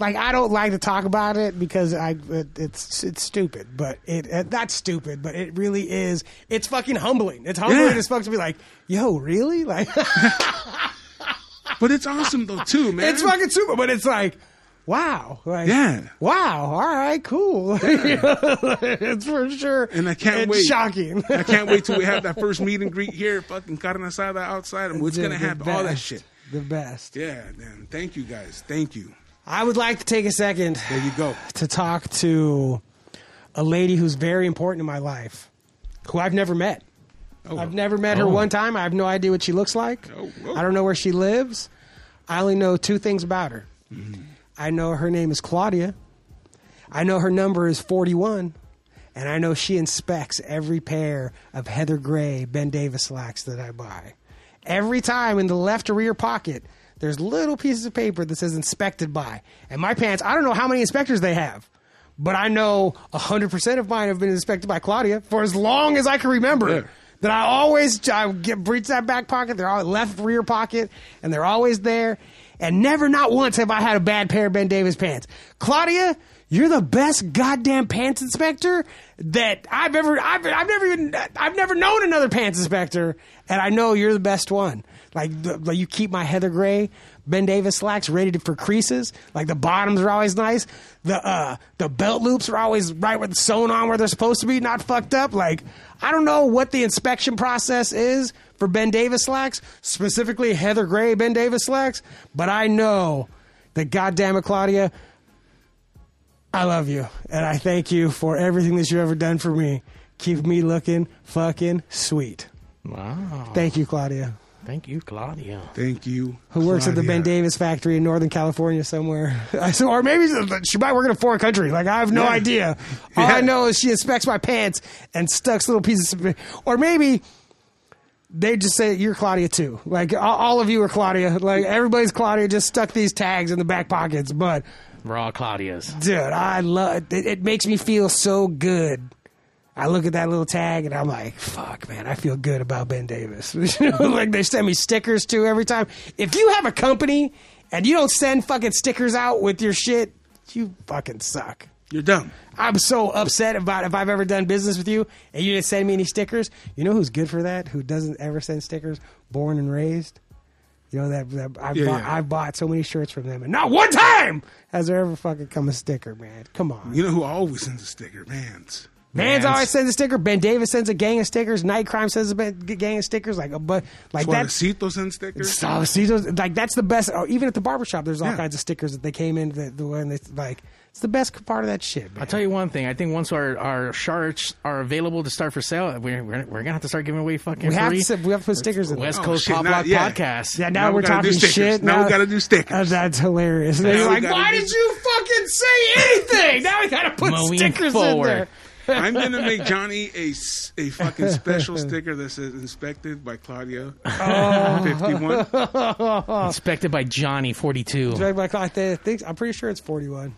[SPEAKER 2] like I don't like to talk about it because I it, it's it's stupid, but it, uh, it that's stupid, but it really is. It's fucking humbling. It's humbling
[SPEAKER 3] Yeah.
[SPEAKER 2] as fuck to be like, yo, really? Like
[SPEAKER 3] but it's awesome though too, man.
[SPEAKER 2] it's fucking super, but it's like. Wow! Like,
[SPEAKER 3] Yeah.
[SPEAKER 2] Wow! All right. Cool. it's for sure.
[SPEAKER 3] And I can't
[SPEAKER 2] it's
[SPEAKER 3] wait.
[SPEAKER 2] Shocking.
[SPEAKER 3] I can't wait till we have that first meet and greet here, fucking carne asada outside, and what's
[SPEAKER 2] Dude,
[SPEAKER 3] gonna happen? All that shit.
[SPEAKER 2] The best.
[SPEAKER 3] Yeah, man. Thank you guys. Thank you.
[SPEAKER 2] I would like to take a second
[SPEAKER 3] There you go.
[SPEAKER 2] to talk to a lady who's very important in my life, who I've never met.
[SPEAKER 3] Oh,
[SPEAKER 2] I've never met her oh. one time. I have no idea what she looks like.
[SPEAKER 3] Oh.
[SPEAKER 2] I don't know where she lives. I only know two things about her. Mm-hmm. I know her name is Claudia. I know her number is 41. And I know she inspects every pair of Heather Gray Ben Davis slacks that I buy. Every time in the left rear pocket, there's little pieces of paper that says inspected by. And my pants, I don't know how many inspectors they have, but I know hundred percent of mine have been inspected by Claudia for as long as I can remember.
[SPEAKER 3] Yeah.
[SPEAKER 2] That I always I get reach that back pocket, they're all left rear pocket, and they're always there. And never, not once, have I had a bad pair of Ben Davis pants. Claudia, you're the best goddamn pants inspector that I've ever. I've, I've never even. I've never known another pants inspector, and I know you're the best one. Like, like you keep my Heather Gray Ben Davis slacks ready to, for creases. Like the bottoms are always nice. The uh, the belt loops are always right with sewn on where they're supposed to be, not fucked up. Like I don't know what the inspection process is for Ben Davis slacks, specifically Heather Gray Ben Davis slacks, but I know that goddamn it, Claudia, I love you and I thank you for everything that you've ever done for me. Keep me looking fucking sweet.
[SPEAKER 1] Wow.
[SPEAKER 2] Thank you, Claudia
[SPEAKER 1] Thank you, Claudia.
[SPEAKER 3] Thank you.
[SPEAKER 2] who works at the Ben Davis factory in Northern California somewhere. So, or maybe uh, she might work in a foreign country. Like I have no
[SPEAKER 3] Yeah.
[SPEAKER 2] idea. All
[SPEAKER 3] Yeah.
[SPEAKER 2] I know is she inspects my pants and stucks little pieces of. Or maybe they just say you're Claudia too. Like all, of you are Claudia. Like everybody's Claudia. Just stuck these tags in the back pockets. But
[SPEAKER 1] We're all Claudia's.
[SPEAKER 2] dude, I love it. It makes me feel so good. I look at that little tag and I'm like, fuck, man, I feel good about Ben Davis. You know, like they send me stickers too every time. If you have a company and you don't send fucking stickers out with your shit, you fucking suck.
[SPEAKER 3] You're dumb.
[SPEAKER 2] I'm so upset about if I've ever done business with you and you didn't send me any stickers. You know who's good for that? Who doesn't ever send stickers? Born and raised. You know that, that I've,
[SPEAKER 3] Yeah,
[SPEAKER 2] bought,
[SPEAKER 3] yeah.
[SPEAKER 2] I've bought so many shirts from them, and not one time has there ever fucking come a sticker, man. Come on.
[SPEAKER 3] You know who always sends a sticker? Vans.
[SPEAKER 2] Vans always sends a sticker. Ben Davis sends a gang of stickers. Night Crime sends a gang of stickers. Like, a but like that.
[SPEAKER 3] Suavecito sends stickers.
[SPEAKER 2] Suavecitos, like that's the best. Or even at the barbershop, there's all
[SPEAKER 3] Yeah.
[SPEAKER 2] kinds of stickers that they came in that the when they like. It's the best part of that shit. Man.
[SPEAKER 1] I'll tell you one thing. I think once our, our shirts are available to start for sale, we're, we're, we're gonna have to start giving away fucking
[SPEAKER 2] we have
[SPEAKER 1] free
[SPEAKER 2] to we have to put stickers in.
[SPEAKER 1] West
[SPEAKER 2] there.
[SPEAKER 3] Oh,
[SPEAKER 1] Coast
[SPEAKER 3] shit,
[SPEAKER 1] Pop
[SPEAKER 3] now-
[SPEAKER 1] Lock
[SPEAKER 3] yeah.
[SPEAKER 1] podcast.
[SPEAKER 2] Yeah, now,
[SPEAKER 3] Now we
[SPEAKER 2] we're
[SPEAKER 3] gotta
[SPEAKER 2] talking
[SPEAKER 3] stickers.
[SPEAKER 2] shit.
[SPEAKER 3] Now we gotta do stickers.
[SPEAKER 2] Uh, that's hilarious. They're like, why
[SPEAKER 3] do
[SPEAKER 2] did you fucking say anything? now we gotta put
[SPEAKER 1] Moving
[SPEAKER 2] stickers
[SPEAKER 1] forward.
[SPEAKER 2] in there.
[SPEAKER 3] I'm gonna make Johnny a, a fucking special sticker that says "Inspected by Claudia." Fifty-one.
[SPEAKER 1] Inspected by Johnny forty two.
[SPEAKER 2] Like, like, I think I'm pretty sure it's 41.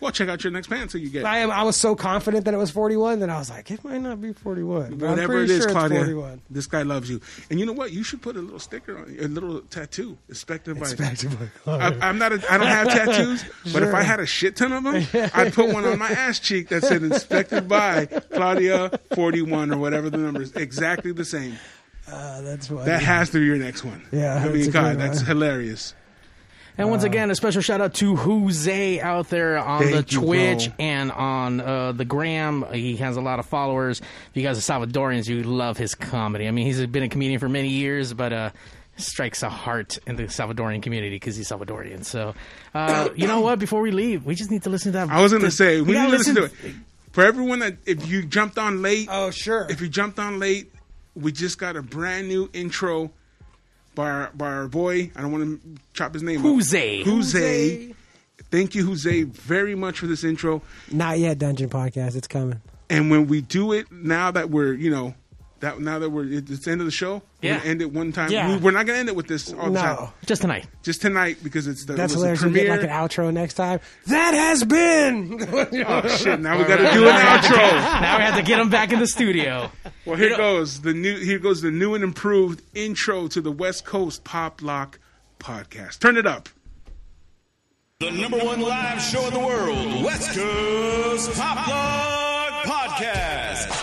[SPEAKER 3] Well, check out your next pants so you get
[SPEAKER 2] I am. I was so confident that it was 41 that I was like, it might not be 41. But
[SPEAKER 3] whatever it is,
[SPEAKER 2] sure
[SPEAKER 3] Claudia.
[SPEAKER 2] 41.
[SPEAKER 3] This guy loves you, and you know what? You should put a little sticker on, a little tattoo, inspected by.
[SPEAKER 2] Inspected by Claudia.
[SPEAKER 3] I, I'm not. A, I don't have tattoos, but if I had a shit ton of them, I'd put one on my ass cheek that said "Inspected by Claudia 41" or whatever the number is. Exactly the same.
[SPEAKER 2] Uh, that's funny.
[SPEAKER 3] That has to be your next one.
[SPEAKER 2] Yeah,
[SPEAKER 3] I
[SPEAKER 2] that's
[SPEAKER 3] mean, God, that's hilarious.
[SPEAKER 1] And once again, a special shout out to Jose out there on the
[SPEAKER 3] Thank you,
[SPEAKER 1] Twitch and on uh, the Gram. He has a lot of followers. If you guys are Salvadorians, you love his comedy. I mean, he's been a comedian for many years, but uh, strikes a heart in the Salvadorian community because he's Salvadorian. So, uh, you know what? Before we leave, we just need to listen to that.
[SPEAKER 3] I was going to say we need to listen to it for everyone that if you jumped on late.
[SPEAKER 2] Oh, sure.
[SPEAKER 3] If you jumped on late, we just got a brand new intro by our, by our boy. I don't want to chop his name. up.
[SPEAKER 1] Jose.
[SPEAKER 3] Jose. Thank you, Jose, very much for this intro.
[SPEAKER 2] Not yet, Dungeon Podcast. It's coming.
[SPEAKER 3] And when we do it, now that we're you know that now that we're it's the end of the show, we're
[SPEAKER 1] Yeah.
[SPEAKER 3] gonna end it one time.
[SPEAKER 2] Yeah.
[SPEAKER 3] We, we're not gonna end it with this all the time.
[SPEAKER 2] No.
[SPEAKER 1] Just tonight.
[SPEAKER 3] Just tonight because it's the
[SPEAKER 2] That's
[SPEAKER 3] it was
[SPEAKER 2] hilarious.
[SPEAKER 3] the
[SPEAKER 2] We get
[SPEAKER 3] premiere.
[SPEAKER 2] like an outro next time. That has been.
[SPEAKER 3] oh shit! Now we got to do an outro.
[SPEAKER 1] now we have to get him back in the studio.
[SPEAKER 3] Well, here goes the new. Here goes the new and improved intro to the West Coast Pop Lock podcast. Turn it up.
[SPEAKER 4] The number one live show in the world, West Coast Pop Lock Podcast.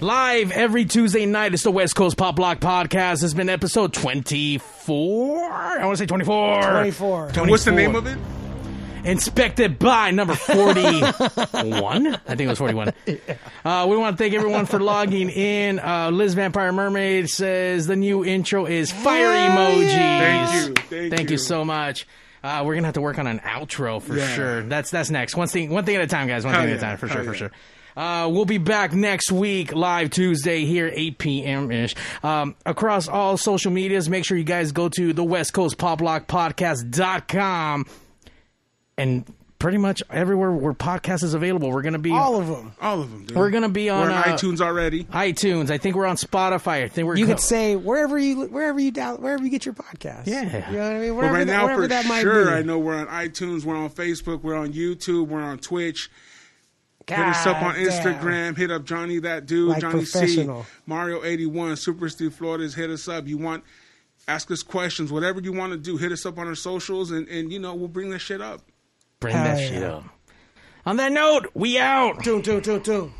[SPEAKER 1] Live every Tuesday night. It's the West Coast Pop Lock Podcast. It's been episode 24. I want to say 24.
[SPEAKER 2] 24.
[SPEAKER 3] And what's the name of it?
[SPEAKER 1] Inspected by number 41. I think it was 41. Uh, we want to thank everyone for logging in. Uh, Liz Vampire Mermaid says the new intro is fire emojis.
[SPEAKER 3] Thank you. Thank
[SPEAKER 1] you
[SPEAKER 3] you.
[SPEAKER 1] so much. Uh, we're gonna have to work on an outro for
[SPEAKER 3] Yeah.
[SPEAKER 1] sure. That's that's next. One thing, one thing at a time, guys. One
[SPEAKER 3] Hell
[SPEAKER 1] thing at a time, for
[SPEAKER 3] Hell
[SPEAKER 1] sure, for sure. Uh, we'll be back next week, live Tuesday here, 8 p.m. ish. Um, across all social medias, make sure you guys go to the West Coast Pop Lock Podcast.com and pretty much everywhere where podcast is available. We're going to be
[SPEAKER 2] All of them.
[SPEAKER 3] All of them. Dude.
[SPEAKER 1] We're gonna be on,
[SPEAKER 3] We're on
[SPEAKER 1] uh,
[SPEAKER 3] iTunes already.
[SPEAKER 1] iTunes. I think we're on Spotify. I think we're
[SPEAKER 2] You
[SPEAKER 1] co-
[SPEAKER 2] could say wherever you wherever you down wherever you get your podcast.
[SPEAKER 1] Yeah.
[SPEAKER 2] you know what I mean.
[SPEAKER 3] But
[SPEAKER 2] Wherever,
[SPEAKER 3] right
[SPEAKER 2] that,
[SPEAKER 3] now,
[SPEAKER 2] wherever
[SPEAKER 3] for
[SPEAKER 2] that might
[SPEAKER 3] sure,
[SPEAKER 2] be.
[SPEAKER 3] I know we're on iTunes, we're on Facebook, we're on YouTube, we're on Twitch. Hit us up on
[SPEAKER 2] God damn.
[SPEAKER 3] Instagram. Hit up Johnny that dude,
[SPEAKER 2] Like
[SPEAKER 3] Johnny C. Mario eighty one, Super Steve Flores. Hit us up. You want ask us questions, whatever you want to do. Hit us up on our socials, and and you know we'll bring that shit up.
[SPEAKER 1] bring
[SPEAKER 2] Hell
[SPEAKER 1] that
[SPEAKER 2] yeah.
[SPEAKER 1] shit up. On that note, we out.
[SPEAKER 2] Tune, tune, tune, tune.